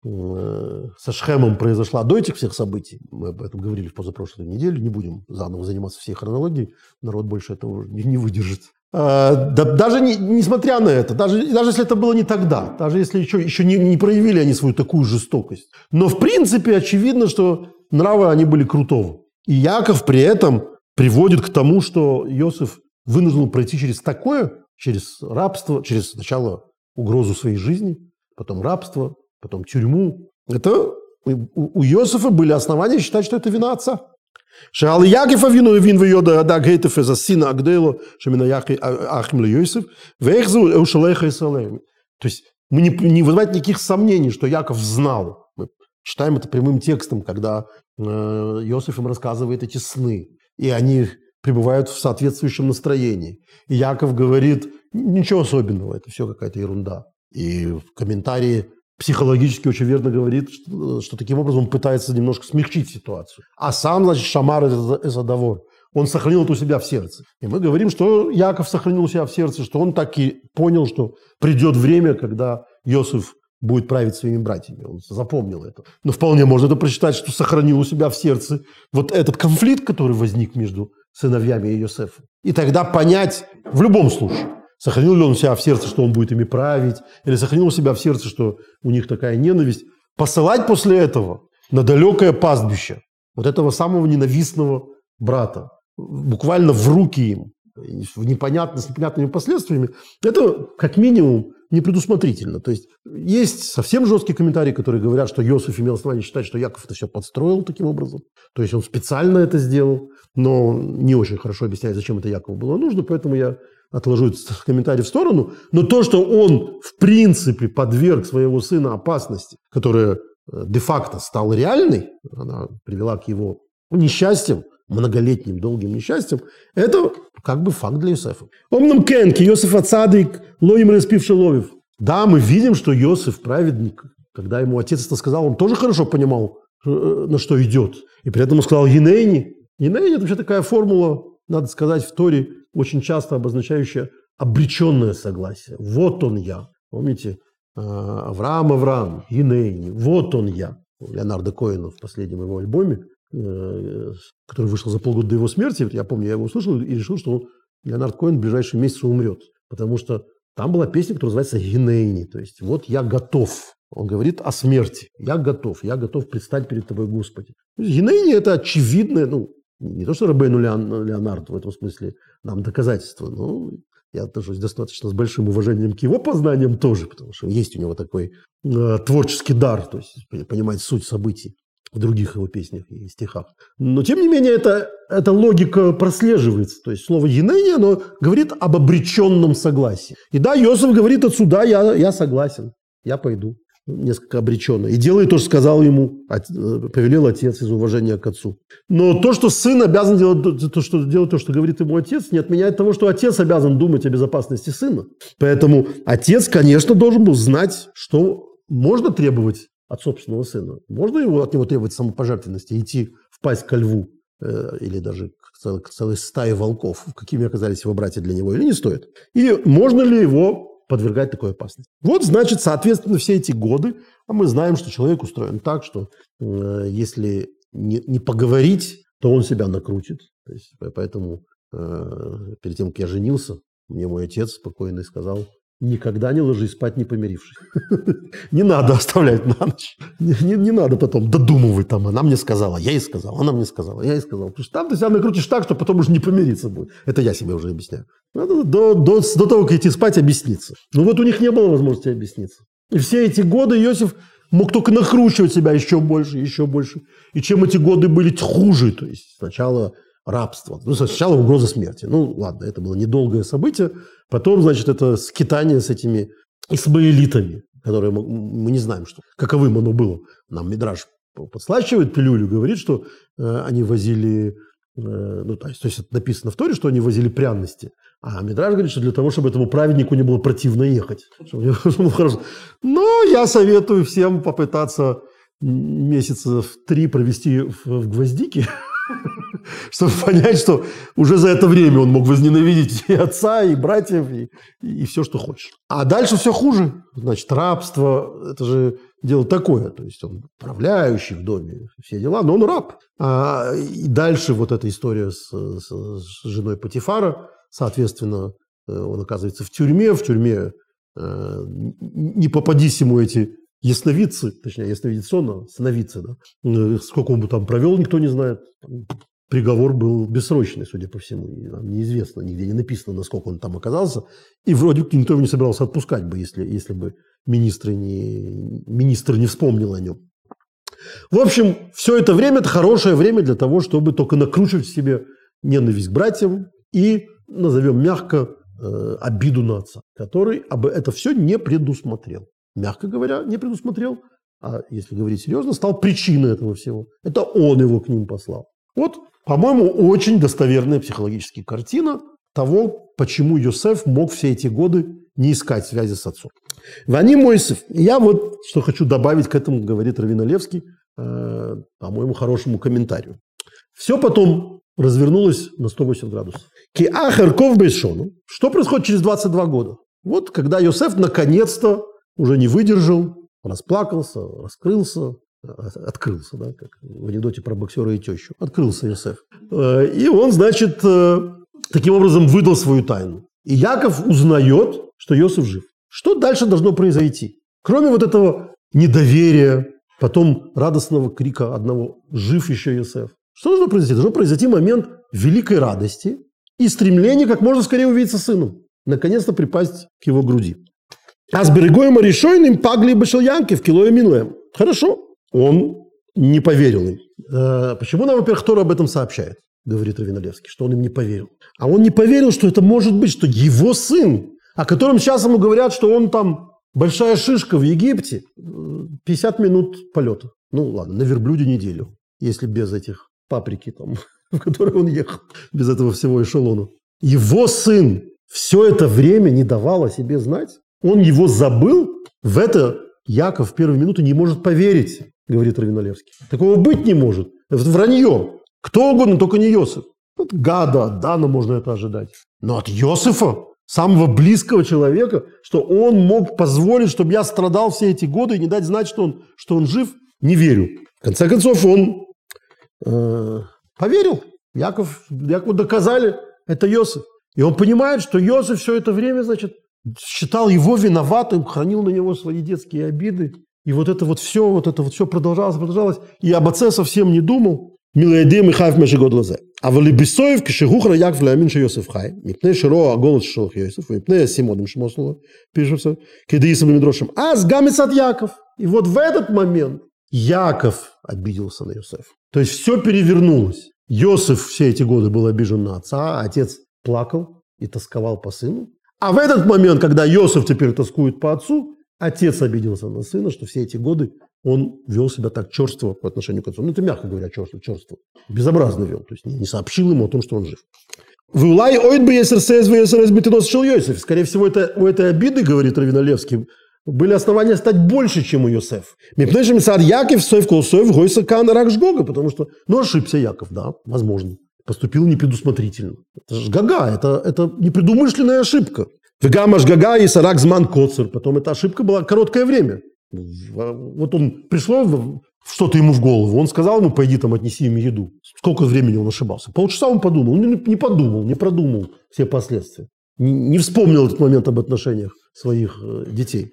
S1: со Шхемом произошла до этих всех событий, мы об этом говорили в позапрошлой неделе, не будем заново заниматься всей хронологией, народ больше этого не, выдержит. А, да, даже не, несмотря на это, даже, даже если это было не тогда, даже если еще, еще не, не проявили они свою такую жестокость. Но в принципе очевидно, что нравы они были крутого. И Яков при этом приводит к тому, что Иосиф вынужден пройти через такое, через рабство, через сначала угрозу своей жизни, потом рабство, потом тюрьму. Это у Иосифа были основания считать, что это вина отца. Шаал Якифа вину и вин виода ада гейтеф за сына Агдело, шамина яхи ахим Йосиф, вехзу эушалеха и То есть мы не, не вызывает никаких сомнений, что Яков знал. Мы читаем это прямым текстом, когда э, Иосиф им рассказывает эти сны, и они пребывают в соответствующем настроении. И Яков говорит, ничего особенного, это все какая-то ерунда. И в комментарии психологически очень верно говорит, что, что таким образом он пытается немножко смягчить ситуацию. А сам, значит, Шамар Эзадавор, он сохранил это у себя в сердце. И мы говорим, что Яков сохранил у себя в сердце, что он так и понял, что придет время, когда Иосиф будет править своими братьями. Он запомнил это. Но вполне можно это прочитать, что сохранил у себя в сердце вот этот конфликт, который возник между сыновьями Иосифа. И тогда понять в любом случае, сохранил ли он себя в сердце, что он будет ими править, или сохранил себя в сердце, что у них такая ненависть. Посылать после этого на далекое пастбище вот этого самого ненавистного брата, буквально в руки им, в непонятно, с непонятными последствиями, это как минимум непредусмотрительно. То есть есть совсем жесткие комментарии, которые говорят, что Иосиф имел основание считать, что Яков это все подстроил таким образом. То есть он специально это сделал, но не очень хорошо объясняет, зачем это Якову было нужно, поэтому я отложу этот комментарий в сторону. Но то, что он в принципе подверг своего сына опасности, которая э, де-факто стала реальной, она привела к его несчастьям, многолетним долгим несчастьем, это как бы факт для Иосифа. Омном Кенки, Иосиф Ацадик, Лоим распивший ловив. Да, мы видим, что Иосиф праведник. Когда ему отец это сказал, он тоже хорошо понимал, э, на что идет. И при этом он сказал Енейни. Енейни – это вообще такая формула, надо сказать, в Торе, очень часто обозначающая обреченное согласие. Вот он я. Помните, а, Авраам, Авраам, Енейни, вот он я. Леонардо Коэна в последнем его альбоме Э, который вышел за полгода до его смерти, я помню, я его услышал и решил, что Леонард Коэн в ближайшие месяцы умрет. Потому что там была песня, которая называется «Гинейни», то есть «Вот я готов». Он говорит о смерти. «Я готов, я готов предстать перед тобой, Господи». Гинейни – это очевидное, ну, не то, что Рабейну Леонард в этом смысле нам доказательство, но я отношусь достаточно с большим уважением к его познаниям тоже, потому что есть у него такой э, творческий дар, то есть понимать суть событий в других его песнях и стихах. Но, тем не менее, это, эта логика прослеживается. То есть слово «енение», оно говорит об обреченном согласии. И да, Иосиф говорит отсюда, я, я согласен, я пойду. Несколько обреченно. И делает то, что сказал ему, э, повелел отец из уважения к отцу. Но то, что сын обязан делать то, что, делать то, что говорит ему отец, не отменяет того, что отец обязан думать о безопасности сына. Поэтому отец, конечно, должен был знать, что можно требовать от собственного сына. Можно его от него требовать самопожертвенности, идти в пасть ко льву э, или даже к целой, к целой стае волков, какими оказались его братья для него, или не стоит? И можно ли его подвергать такой опасности? Вот, значит, соответственно, все эти годы, а мы знаем, что человек устроен так, что э, если не, не поговорить, то он себя накрутит. То есть, поэтому э, перед тем, как я женился, мне мой отец спокойно сказал – Никогда не ложись спать, не помирившись. не надо оставлять на ночь. Не, надо потом додумывать там. Она мне сказала, я ей сказал, она мне сказала, я ей сказал. Потому что там ты себя накрутишь так, что потом уже не помириться будет. Это я себе уже объясняю. Надо до, до, до того, как идти спать, объясниться. Ну вот у них не было возможности объясниться. И все эти годы Иосиф мог только накручивать себя еще больше, еще больше. И чем эти годы были хуже, то есть сначала рабство. Ну, сначала угроза смерти. Ну, ладно, это было недолгое событие. Потом, значит, это скитание с этими исмаилитами, которые мы, мы не знаем, что, каковым оно было. Нам Мидраж подслащивает пилюлю, говорит, что э, они возили, э, ну, то есть, то есть это написано в Торе, что они возили пряности. А Мидраж говорит, что для того, чтобы этому праведнику не было противно ехать. Но я советую всем попытаться месяца в три провести в, в гвоздике, чтобы понять, что уже за это время он мог возненавидеть и отца, и братьев, и, и все, что хочешь. А дальше все хуже. Значит, рабство, это же дело такое. То есть он управляющий в доме, все дела, но он раб. А, и дальше вот эта история с, с, с женой Патифара, соответственно, э, он оказывается в тюрьме, в тюрьме э, не попадись ему эти ясновидцы, точнее, ясновидец сона, сновидцы, да, э, сколько он бы там провел, никто не знает. Приговор был бессрочный, судя по всему. Неизвестно, нигде не написано, насколько он там оказался. И вроде никто его не собирался отпускать бы, если, если бы министр не, министр не вспомнил о нем. В общем, все это время – это хорошее время для того, чтобы только накручивать в себе ненависть к братьям и, назовем мягко, э, обиду на отца, который это все не предусмотрел мягко говоря, не предусмотрел, а если говорить серьезно, стал причиной этого всего. Это он его к ним послал. Вот, по-моему, очень достоверная психологическая картина того, почему Йосеф мог все эти годы не искать связи с отцом. Вани Мойсев. Я вот что хочу добавить к этому, говорит Равина Левский, э, по-моему, хорошему комментарию. Все потом развернулось на 180 градусов. Киахарков Бейшону. Что происходит через 22 года? Вот когда Йосеф наконец-то уже не выдержал, расплакался, раскрылся, открылся, да, как в анекдоте про боксера и тещу. Открылся Йосеф. Э, и он, значит, э, таким образом выдал свою тайну. И Яков узнает, что Йосеф жив. Что дальше должно произойти? Кроме вот этого недоверия, потом радостного крика одного «Жив еще Йосеф». Что должно произойти? Должно произойти момент великой радости и стремления как можно скорее увидеться с сыном. Наконец-то припасть к его груди. А с берегоем решойным пагли башельянки в кило и Хорошо. Он не поверил им. Э, почему нам, во-первых, Тора об этом сообщает? Говорит Равиналевский, что он им не поверил. А он не поверил, что это может быть, что его сын, о котором сейчас ему говорят, что он там большая шишка в Египте, 50 минут полета. Ну ладно, на верблюде неделю, если без этих паприки там, в которые он ехал, без этого всего эшелона. Его сын все это время не давал о себе знать. Он его забыл. В это Яков в первые минуты не может поверить, говорит Равинолевский. Такого быть не может. Это вранье. Кто угодно, только не Йосиф. От гада, от Дана можно это ожидать. Но от Йосифа, самого близкого человека, что он мог позволить, чтобы я страдал все эти годы и не дать знать, что он, что он жив, не верю. В конце концов, он э, поверил. Яков, Якову доказали, это Йосиф. И он понимает, что Йосиф все это время, значит, считал его виноватым, хранил на него свои детские обиды. И вот это вот все, вот это вот все продолжалось, продолжалось. И об отце совсем не думал. Милоядем и хав мешегод лазе. А в Лебесоев кишегухра як в лямин Йосиф хай. Мипне широ а голос шелх Йосиф. Мипне а симоном шмослова. Пишется. Кедеисом и Медрошем. Аз гамец от Яков. И вот в этот момент Яков обиделся на Йосиф. То есть все перевернулось. Йосиф все эти годы был обижен на отца, а отец плакал и тосковал по сыну. А в этот момент, когда Йосеф теперь тоскует по отцу, отец обиделся на сына, что все эти годы он вел себя так черство по отношению к отцу. Ну, это мягко говоря, черство, черство. Безобразно вел. То есть не сообщил ему о том, что он жив. Вулай ойд бы СРС, ВСРС битинос Йосиф. Скорее всего, это, у этой обиды, говорит Равинолевский, были основания стать больше, чем у Йосеф. Мипнешем сад Яков, Соев Колсоев, Гойса Кан Ракшгога, потому что, ну, ошибся Яков, да, возможно. Поступил непредусмотрительно. Это же Гага, это, это непредумышленная ошибка. Вегамаш Гага и Сарак Зман Коцер. Потом эта ошибка была короткое время. Вот он пришло что-то ему в голову, он сказал ему, пойди там отнеси им еду. Сколько времени он ошибался? Полчаса он подумал, он не подумал, не продумал все последствия. Не вспомнил этот момент об отношениях своих э, детей.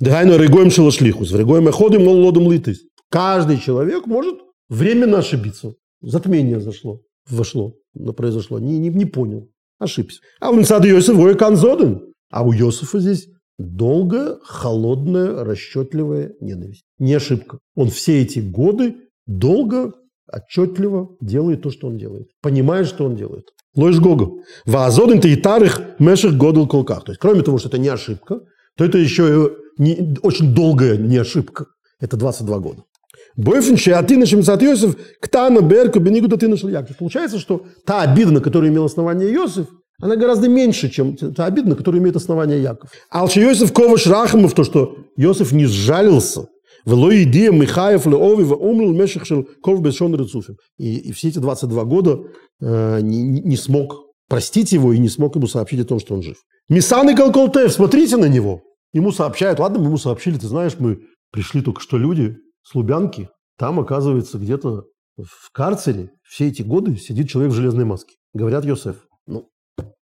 S1: Дагайно регоем шелошлихус, регоем ходим мол лодом литыс. Каждый человек может временно ошибиться. Затмение зашло, вошло, произошло, не, не, не понял, ошибся. А у Нцада Йосиф канзоден. А у Йосифа здесь долгая, холодная, расчетливая ненависть. Не ошибка. Он все эти годы долго, отчетливо делает то, что он делает. Понимает, что он делает. Лоиш Гога. Ваазоден тейтарих меших годл колках. То есть, кроме того, что это не ошибка, то это еще не, очень долгая не ошибка. Это 22 года. Бойфен шеатина шемсат Йосиф ктана берку бенигуда нашел Яков. Получается, что та обида, на которую имел основание Йосиф, она гораздо меньше, чем та обида, на которую имеет основание Яков. Алчи Йосиф Коваш Рахамов, то, что Йосиф не сжалился, Вело идея Михаев Леови в Омлил Мешах Шел Ков Бешон Рецуфим. И, и все эти 22 года э, не, не смог простить его и не смог ему сообщить о том, что он жив. Мисан и Калколтев, смотрите на него. Ему сообщают, ладно, мы ему сообщили, ты знаешь, мы пришли только что люди с Лубянки, там, оказывается, где-то в карцере все эти годы сидит человек в железной маске. Говорят Йосеф. Ну,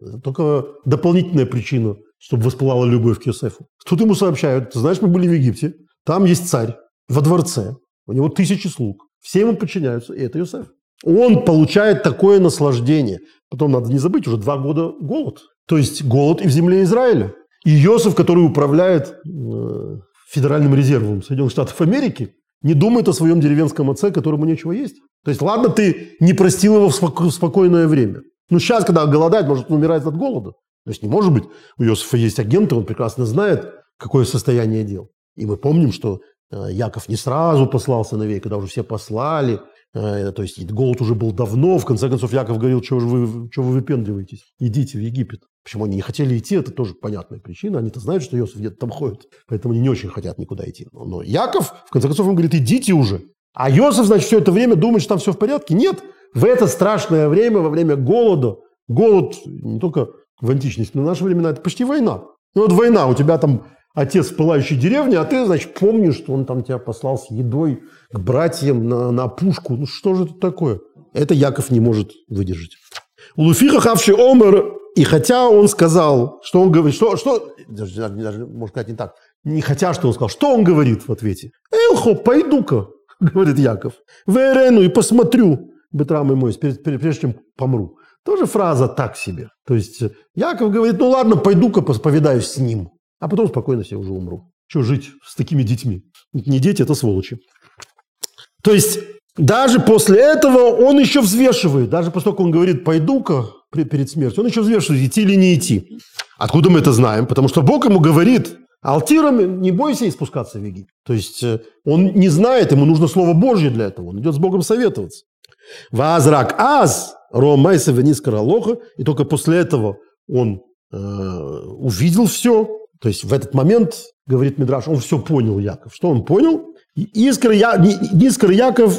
S1: это только дополнительная причина, чтобы воспылала любовь к Йосефу. Тут ему сообщают, ты знаешь, мы были в Египте, там есть царь во дворце, у него тысячи слуг, все ему подчиняются, и это Йосеф. Он получает такое наслаждение. Потом надо не забыть, уже два года голод. То есть голод и в земле Израиля. И Йосеф, который управляет э, Федеральным резервом Соединенных Штатов Америки, не думает о своем деревенском отце, которому нечего есть. То есть, ладно, ты не простил его в спокойное время. Ну, сейчас, когда голодает, может, он умирает от голода. То есть, не может быть. У Иосифа есть агенты, он прекрасно знает, какое состояние дел. И мы помним, что э, Яков не сразу послал сыновей, когда уже все послали, то есть голод уже был давно. В конце концов, Яков говорил, что вы, что вы выпендриваетесь? Идите в Египет. Почему они не хотели идти, это тоже понятная причина. Они-то знают, что Иосиф где-то там ходит. Поэтому они не очень хотят никуда идти. Но Яков, в конце концов, он говорит, идите уже. А Иосиф, значит, все это время думает, что там все в порядке. Нет, в это страшное время, во время голода, голод не только в античности, но в наши времена, это почти война. Ну вот война, у тебя там отец в пылающей деревне, а ты, значит, помнишь, что он там тебя послал с едой к братьям на, на пушку. Ну что же это такое? Это Яков не может выдержать. Луфиха хавши омер, и хотя он сказал, что он говорит, что, что даже, даже, можно сказать не так, не хотя, что он сказал, что он говорит в ответе? Элхо, пойду-ка, говорит Яков, в Эрену и посмотрю, Бетрам и мой, прежде чем помру. Тоже фраза так себе. То есть Яков говорит, ну ладно, пойду-ка повидаюсь с ним, а потом спокойно себе уже умру. Что жить с такими детьми? Не дети, это сволочи. То есть даже после этого он еще взвешивает, даже как он говорит, пойду-ка перед смертью, он еще взвешивает, идти или не идти. Откуда мы это знаем? Потому что Бог ему говорит, Алтиром не бойся и спускаться в Египет. То есть э, он не знает, ему нужно Слово Божье для этого. Он идет с Богом советоваться. Вазрак аз, ромайса венис каралоха. И только после этого он э, увидел все. То есть в этот момент, говорит Мидраш, он все понял, Яков. Что он понял? Искр, я, Яков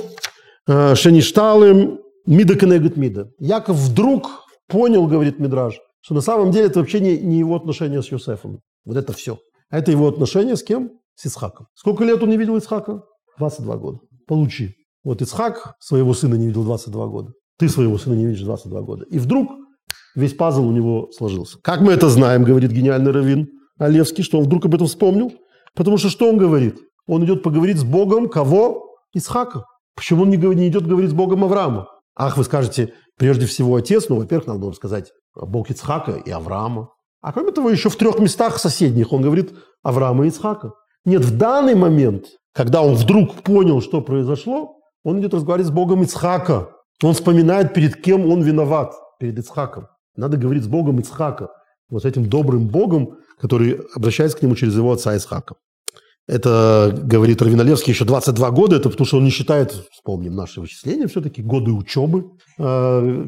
S1: э, шеништалым мида кенегет мида. Яков вдруг понял, говорит Мидраш, что на самом деле это вообще не, не его отношения с Юсефом. Вот это все. А это его отношения с кем? С Исхаком. Сколько лет он не видел Исхака? 22 года. Получи. Вот Исхак своего сына не видел 22 года. Ты своего сына не видишь 22 года. И вдруг весь пазл у него сложился. Как мы это знаем, говорит гениальный Олевский, что он вдруг об этом вспомнил? Потому что что он говорит? Он идет поговорить с Богом кого? Исхака. Почему он не, не идет говорить с Богом Авраама? Ах, вы скажете, прежде всего отец, ну, во-первых, надо было сказать Бог Ицхака и Авраама. А кроме того, еще в трех местах соседних он говорит Авраама и Ицхака. Нет, в данный момент, когда он вдруг понял, что произошло, он идет разговаривать с Богом Ицхака. Он вспоминает, перед кем он виноват, перед Ицхаком. Надо говорить с Богом Ицхака, вот с этим добрым Богом, который обращается к нему через его отца Ицхака. Это, говорит Равиналевский, еще 22 года, это потому что он не считает, вспомним наши вычисления, все-таки годы учебы, э,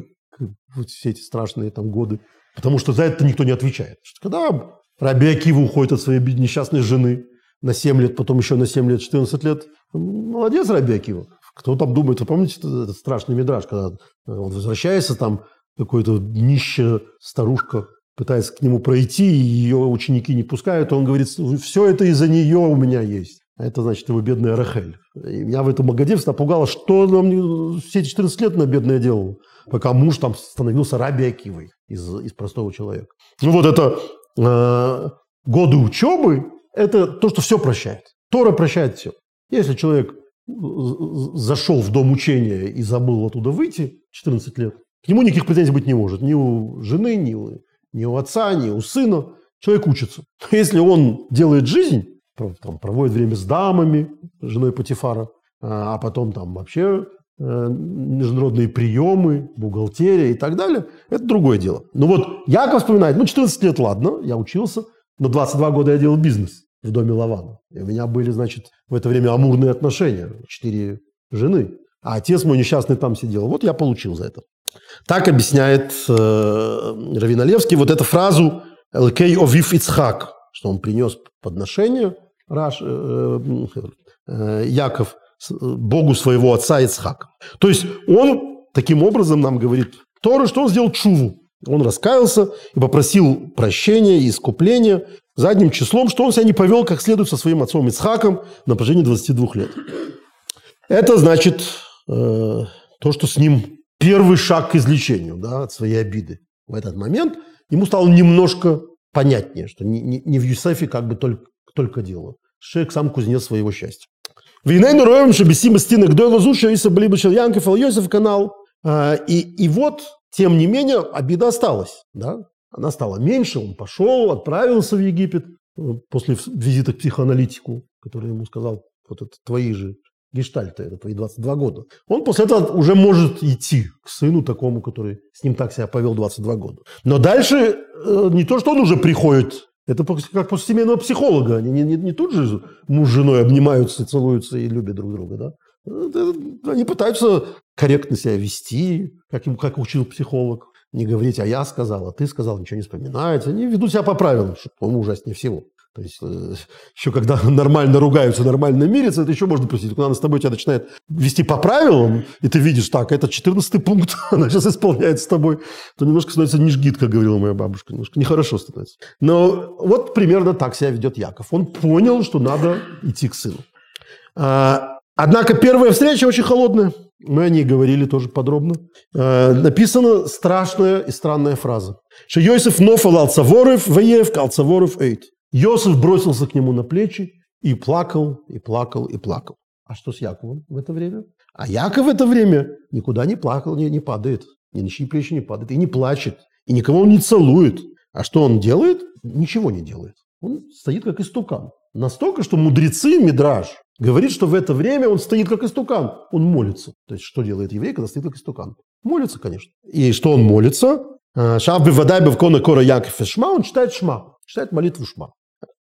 S1: вот все эти страшные там годы. Потому что за это никто не отвечает. Когда Раби Акива уходит от своей несчастной жены на 7 лет, потом еще на 7 лет, 14 лет, молодец Раби Акива. Кто там думает, вы помните этот страшный мидраж, когда он возвращается, там какой-то нищая старушка пытается к нему пройти, и ее ученики не пускают, он говорит, все это из-за нее у меня есть. А это значит его бедная Рахель. И меня в этом Магаде напугало, что нам все эти 14 лет на бедное делал, пока муж там становился Раби Акивой из, из простого человека. Ну вот это э, годы учебы, это то, что все прощает. Тора прощает все. Если человек зашел в дом учения и забыл оттуда выйти 14 лет, к нему никаких претензий быть не может. Ни у жены, ни у, ни у отца, ни у сына. Человек учится. Если он делает жизнь, там, проводит время с дамами, женой Патифара, а, а потом там вообще Э, международные приемы, бухгалтерия и так далее, это другое дело. Ну вот Яков вспоминает, ну 14 лет, ладно, я учился, но 22 года я делал бизнес в доме Лавана. И у меня были, значит, в это время амурные отношения, четыре жены. А отец мой несчастный там сидел. Вот я получил за это. Так объясняет э, Равиналевский вот эту фразу «Элкей овив Ицхак», что он принес подношение Раш, э, э, Яков – Богу своего отца Ицхака. То есть он таким образом нам говорит Тора, что он сделал чуву. Он раскаялся и попросил прощения и искупления задним числом, что он себя не повел как следует со своим отцом Ицхаком на протяжении 22 лет. Это значит э, то, что с ним первый шаг к излечению да, от своей обиды. В этот момент ему стало немножко понятнее, что не, не, не в Юсефе как бы только, только дело. Шейх сам кузнец своего счастья. Вейнейну роем, что бессима стены к дойлазуша, если были бы Янков, Йосиф канал. А, и, и вот, тем не менее, обида осталась. Да? Она стала меньше, он пошел, отправился в Египет э, после визита к психоаналитику, который ему сказал, вот это твои же гештальты, это твои 22 года. Он после этого уже может идти к сыну такому, который с ним так себя повел 22 года. Но дальше э, не то, что он уже приходит это как после семейного психолога. Они не, не, не тут же муж с женой обнимаются, целуются и любят друг друга. Да? Они пытаются корректно себя вести, как, им, как учил психолог. Не говорить, а я сказал, а ты сказал, ничего не вспоминается. Они ведут себя по правилам, что, по-моему, ужаснее всего. То есть э, еще когда нормально ругаются, нормально мирятся, это еще можно простить. Когда она с тобой тебя начинает вести по правилам, и ты видишь, так, это 14 пункт, она сейчас исполняет с тобой, то немножко становится нижгит, как говорила моя бабушка. Немножко нехорошо становится. Но вот примерно так себя ведет Яков. Он понял, что надо идти к сыну. А, однако первая встреча очень холодная. Мы о ней говорили тоже подробно. А, написана страшная и странная фраза. Что Йосиф нофал алцаворов, ваев, калцаворов эйт. Иосиф бросился к нему на плечи и плакал, и плакал, и плакал. А что с Яковом в это время? А Яков в это время никуда не плакал, не, не падает, ни на чьи плечи не падает, и не плачет, и никого он не целует. А что он делает? Ничего не делает. Он стоит как истукан. Настолько, что мудрецы, Мидраж, говорит, что в это время он стоит как истукан. Он молится. То есть, что делает еврей, когда стоит как истукан? Молится, конечно. И что он молится? А, Шав бы вода в кона кора Яков шма, он читает шма, читает молитву шма.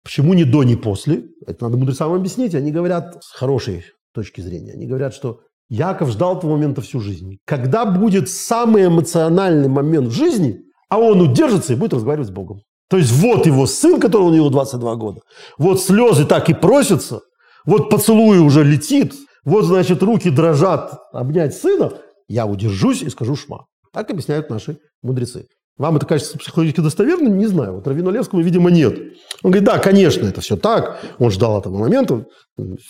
S1: Почему не до, не после? Это надо мудрецам объяснить. Они говорят с хорошей точки зрения. Они говорят, что Яков ждал этого момента всю жизнь. Когда будет самый эмоциональный момент в жизни, а он удержится и будет разговаривать с Богом. То есть вот его сын, которого у него 22 года. Вот слезы так и просятся. Вот поцелуй уже летит. Вот, значит, руки дрожат обнять сына. Я удержусь и скажу шма. Так объясняют наши мудрецы. Вам это кажется психологически достоверным? Не знаю. Вот Левскому, видимо, нет. Он говорит, да, конечно, это все так. Он ждал этого момента,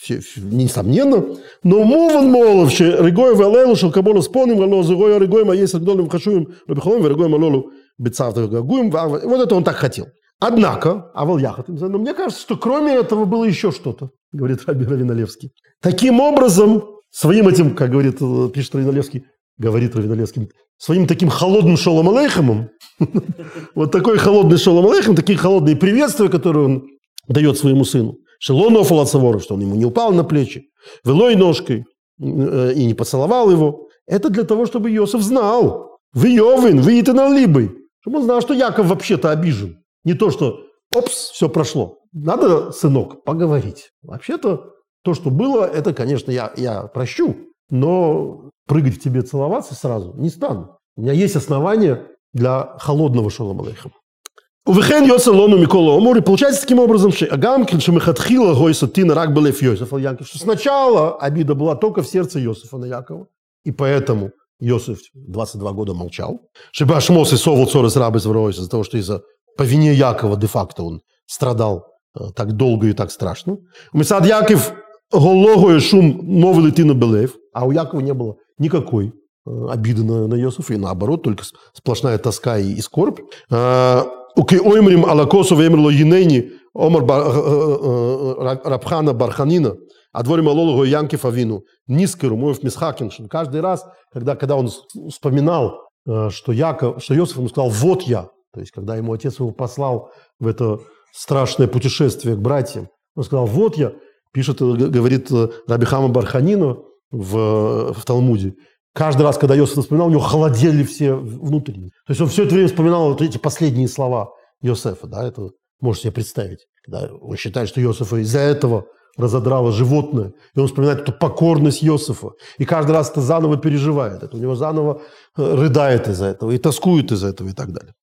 S1: все, несомненно. Но мован моловши, регой велелу, шелкабону споним, гало зугой, регой ма есть регдолем хашуем, рабихолом, регой малолу бецавтах гагуем. Вот это он так хотел. Однако, а яхат, но мне кажется, что кроме этого было еще что-то, говорит Раби Равиналевский. Таким образом, своим этим, как говорит, пишет Равиналевский, говорит Равиналевский, своим таким холодным шолом алейхамом, вот такой холодный шолом алейхам, такие холодные приветствия, которые он дает своему сыну. Шелонов Алацавора, что он ему не упал на плечи, велой ножкой э, и не поцеловал его. Это для того, чтобы Иосиф знал. Вы Йовин, вы Итаналибой. Чтобы он знал, что Яков вообще-то обижен. Не то, что опс, все прошло. Надо, сынок, поговорить. Вообще-то то, что было, это, конечно, я, я прощу, но прыгать в тебе целоваться сразу не стану. У меня есть основания для холодного шолом алейхам. Увехен йосен лону Микола Омур. И получается таким образом, что Агамкин, что Мехатхила Гойса Тина Рак Белев Йосиф Янков, что сначала обида была только в сердце Йосифа на Якова. И поэтому Йосиф 22 года молчал. Чтобы Ашмос и Совал Цорес Рабы из-за того, что из-за по вине Якова де-факто он страдал э, так долго и так страшно. Мисад Яков Гологою шум новый летина Белев, а у Якова не было никакой э, обиды на, на Иосифа, и наоборот, только сплошная тоска и, и скорбь. А, Уки оймрим алакосу вемрло енейни омар э, рабхана барханина, а дворим алологу янки фавину, низкеру моев мисхакин. Каждый раз, когда, когда он вспоминал, что, Яков, что Иосиф ему сказал, вот я, то есть, когда ему отец его послал в это страшное путешествие к братьям, он сказал, вот я, пишет, э, говорит э, Рабихама Барханина в, в Талмуде, каждый раз, когда Иосиф вспоминал, у него холодели все внутренние. То есть он все это время вспоминал вот эти последние слова Иосифа, да, это можете себе представить. Когда он считает, что Иосифа из-за этого разодрало животное, и он вспоминает эту покорность Иосифа, и каждый раз это заново переживает, это у него заново э, рыдает из-за этого, и тоскует из-за этого, и так далее.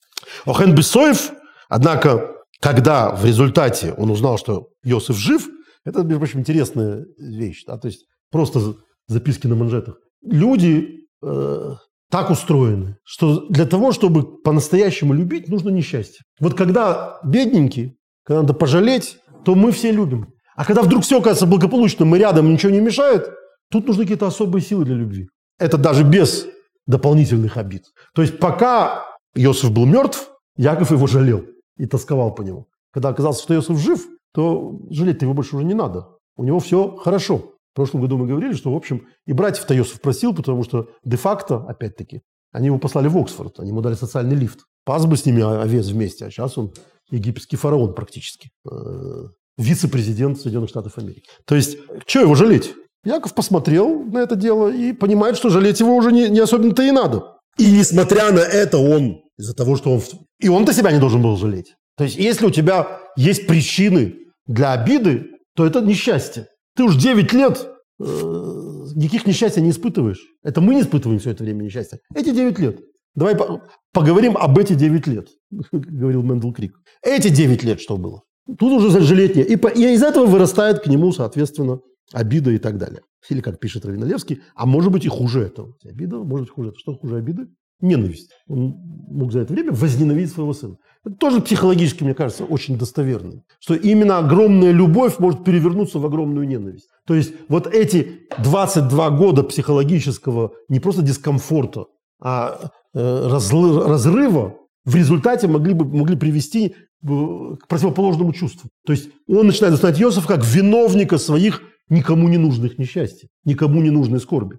S1: Охен Бесоев, однако, когда в результате он узнал, что Иосиф жив, это, между прочим, интересная вещь. Да? То есть просто записки на манжетах. Люди э, так устроены, что для того, чтобы по-настоящему любить, нужно несчастье. Вот когда бедненький, когда надо пожалеть, то мы все любим. А когда вдруг все оказывается благополучно, мы рядом, ничего не мешает, тут нужны какие-то особые силы для любви. Это даже без дополнительных обид. То есть пока Иосиф был мертв, Яков его жалел и тосковал по нему. Когда оказалось, что Иосиф жив, то жалеть его больше уже не надо. У него все хорошо. В прошлом году мы говорили, что, в общем, и братьев-то Иосиф просил, потому что де-факто, опять-таки, они его послали в Оксфорд, они ему дали социальный лифт. Пас бы с ними овец вместе, а сейчас он египетский фараон практически. Э, вице-президент Соединенных Штатов Америки. То есть, что его жалеть? Яков посмотрел на это дело и понимает, что жалеть его уже не, не особенно-то и надо. И несмотря на это, он из-за того, что он... И он-то себя не должен был жалеть. То есть, если у тебя есть причины для обиды, то это несчастье. Ты уж 9 лет никаких несчастья не испытываешь. Это мы не испытываем все это время несчастья. Эти 9 лет. Давай по поговорим об эти 9 лет, говорил Мэндл Крик. Эти 9 лет что было? Тут уже жалеть. И, и из этого вырастает к нему, соответственно, обида и так далее. Или, как пишет Равиналевский, а может быть и хуже этого. Обида, может быть хуже. Что хуже обиды? Ненависть. Он мог за это время возненавидеть своего сына. Это тоже психологически, мне кажется, очень достоверно. Что именно огромная любовь может перевернуться в огромную ненависть. То есть вот эти 22 года психологического не просто дискомфорта, а э, разрыва в результате могли, бы, могли привести к противоположному чувству. То есть он начинает воспринимать Иосифа как виновника своих никому не нужных несчастий, никому не нужной скорби.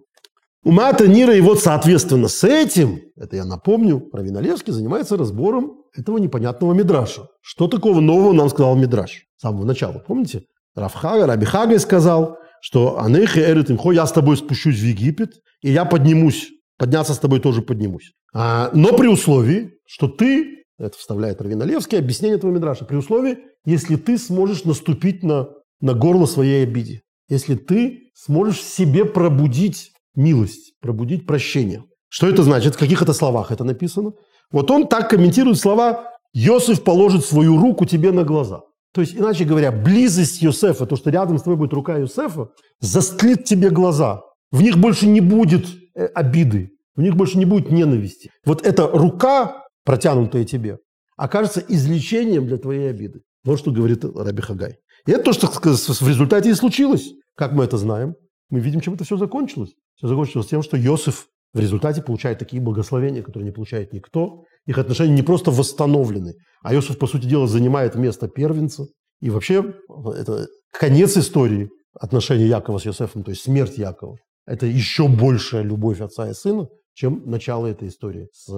S1: У Мата Нира и вот, соответственно, с этим, это я напомню, про Равиналевский занимается разбором этого непонятного Мидраша. Что такого нового нам сказал Мидраш с самого начала? Помните? Рафхага, Раби Хагай сказал, что Анехи Эрит Имхо, я с тобой спущусь в Египет, и я поднимусь, подняться с тобой тоже поднимусь. А, но при условии, что ты это вставляет Равиналевский, объяснение этого Мидраша, при условии, если ты сможешь наступить на, на горло своей обиде, если ты сможешь в себе пробудить милость, пробудить прощение. Что это значит? В каких это словах это написано? Вот он так комментирует слова «Йосиф положит свою руку тебе на глаза». То есть, иначе говоря, близость Йосефа, то, что рядом с тобой будет рука Йосефа, застлит тебе глаза. В них больше не будет э, обиды, в них больше не будет ненависти. Вот эта рука протянутое тебе, окажется излечением для твоей обиды. Вот что говорит Раби Хагай. И это то, что в результате и случилось. Как мы это знаем? Мы видим, чем это все закончилось. Все закончилось тем, что Иосиф в результате получает такие благословения, которые не получает никто. Их отношения не просто восстановлены, а Иосиф, по сути дела, занимает место первенца. И вообще, это конец истории отношений Якова с Иосифом, то есть смерть Якова. Это еще большая любовь отца и сына, чем начало этой истории с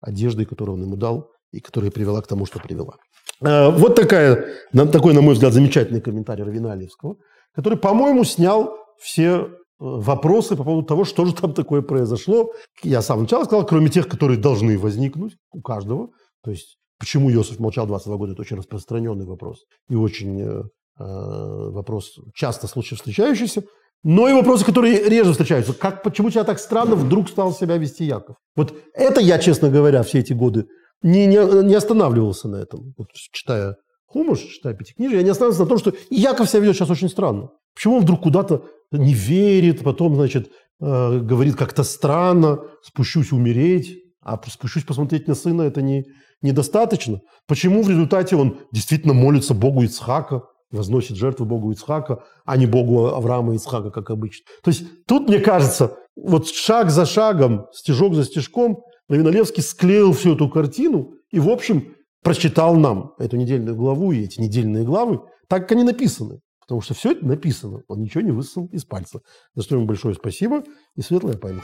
S1: одеждой, которую он ему дал и которая привела к тому, что привела. Э, вот такая, такой, на мой взгляд, замечательный комментарий Равиналиевского, который, по-моему, снял все вопросы по поводу того, что же там такое произошло. Я сам сначала сказал, кроме тех, которые должны возникнуть у каждого. То есть, почему Иосиф молчал 22 года, это очень распространенный вопрос и очень э, вопрос часто случай встречающийся. Но и вопросы, которые реже встречаются. Как, почему тебя так странно вдруг стал себя вести Яков? Вот это я, честно говоря, все эти годы не, не, не останавливался на этом. Вот, читая Хумаш, читая Пятикнижие, я не останавливался на том, что Яков себя ведет сейчас очень странно. Почему он вдруг куда-то не верит, потом, значит, э, говорит как-то странно, спущусь умереть, а спущусь посмотреть на сына, это не, недостаточно. Почему в результате он действительно молится Богу Ицхака, возносит жертву Богу Ицхака, а не Богу Авраама Ицхака, как обычно. То есть тут, мне кажется, вот шаг за шагом, стежок за стежком, Равиналевский склеил всю эту картину и, в общем, прочитал нам эту недельную главу и эти недельные главы так, как они написаны. Потому что все это написано. Он ничего не высосал из пальца. За что ему большое спасибо и светлая память.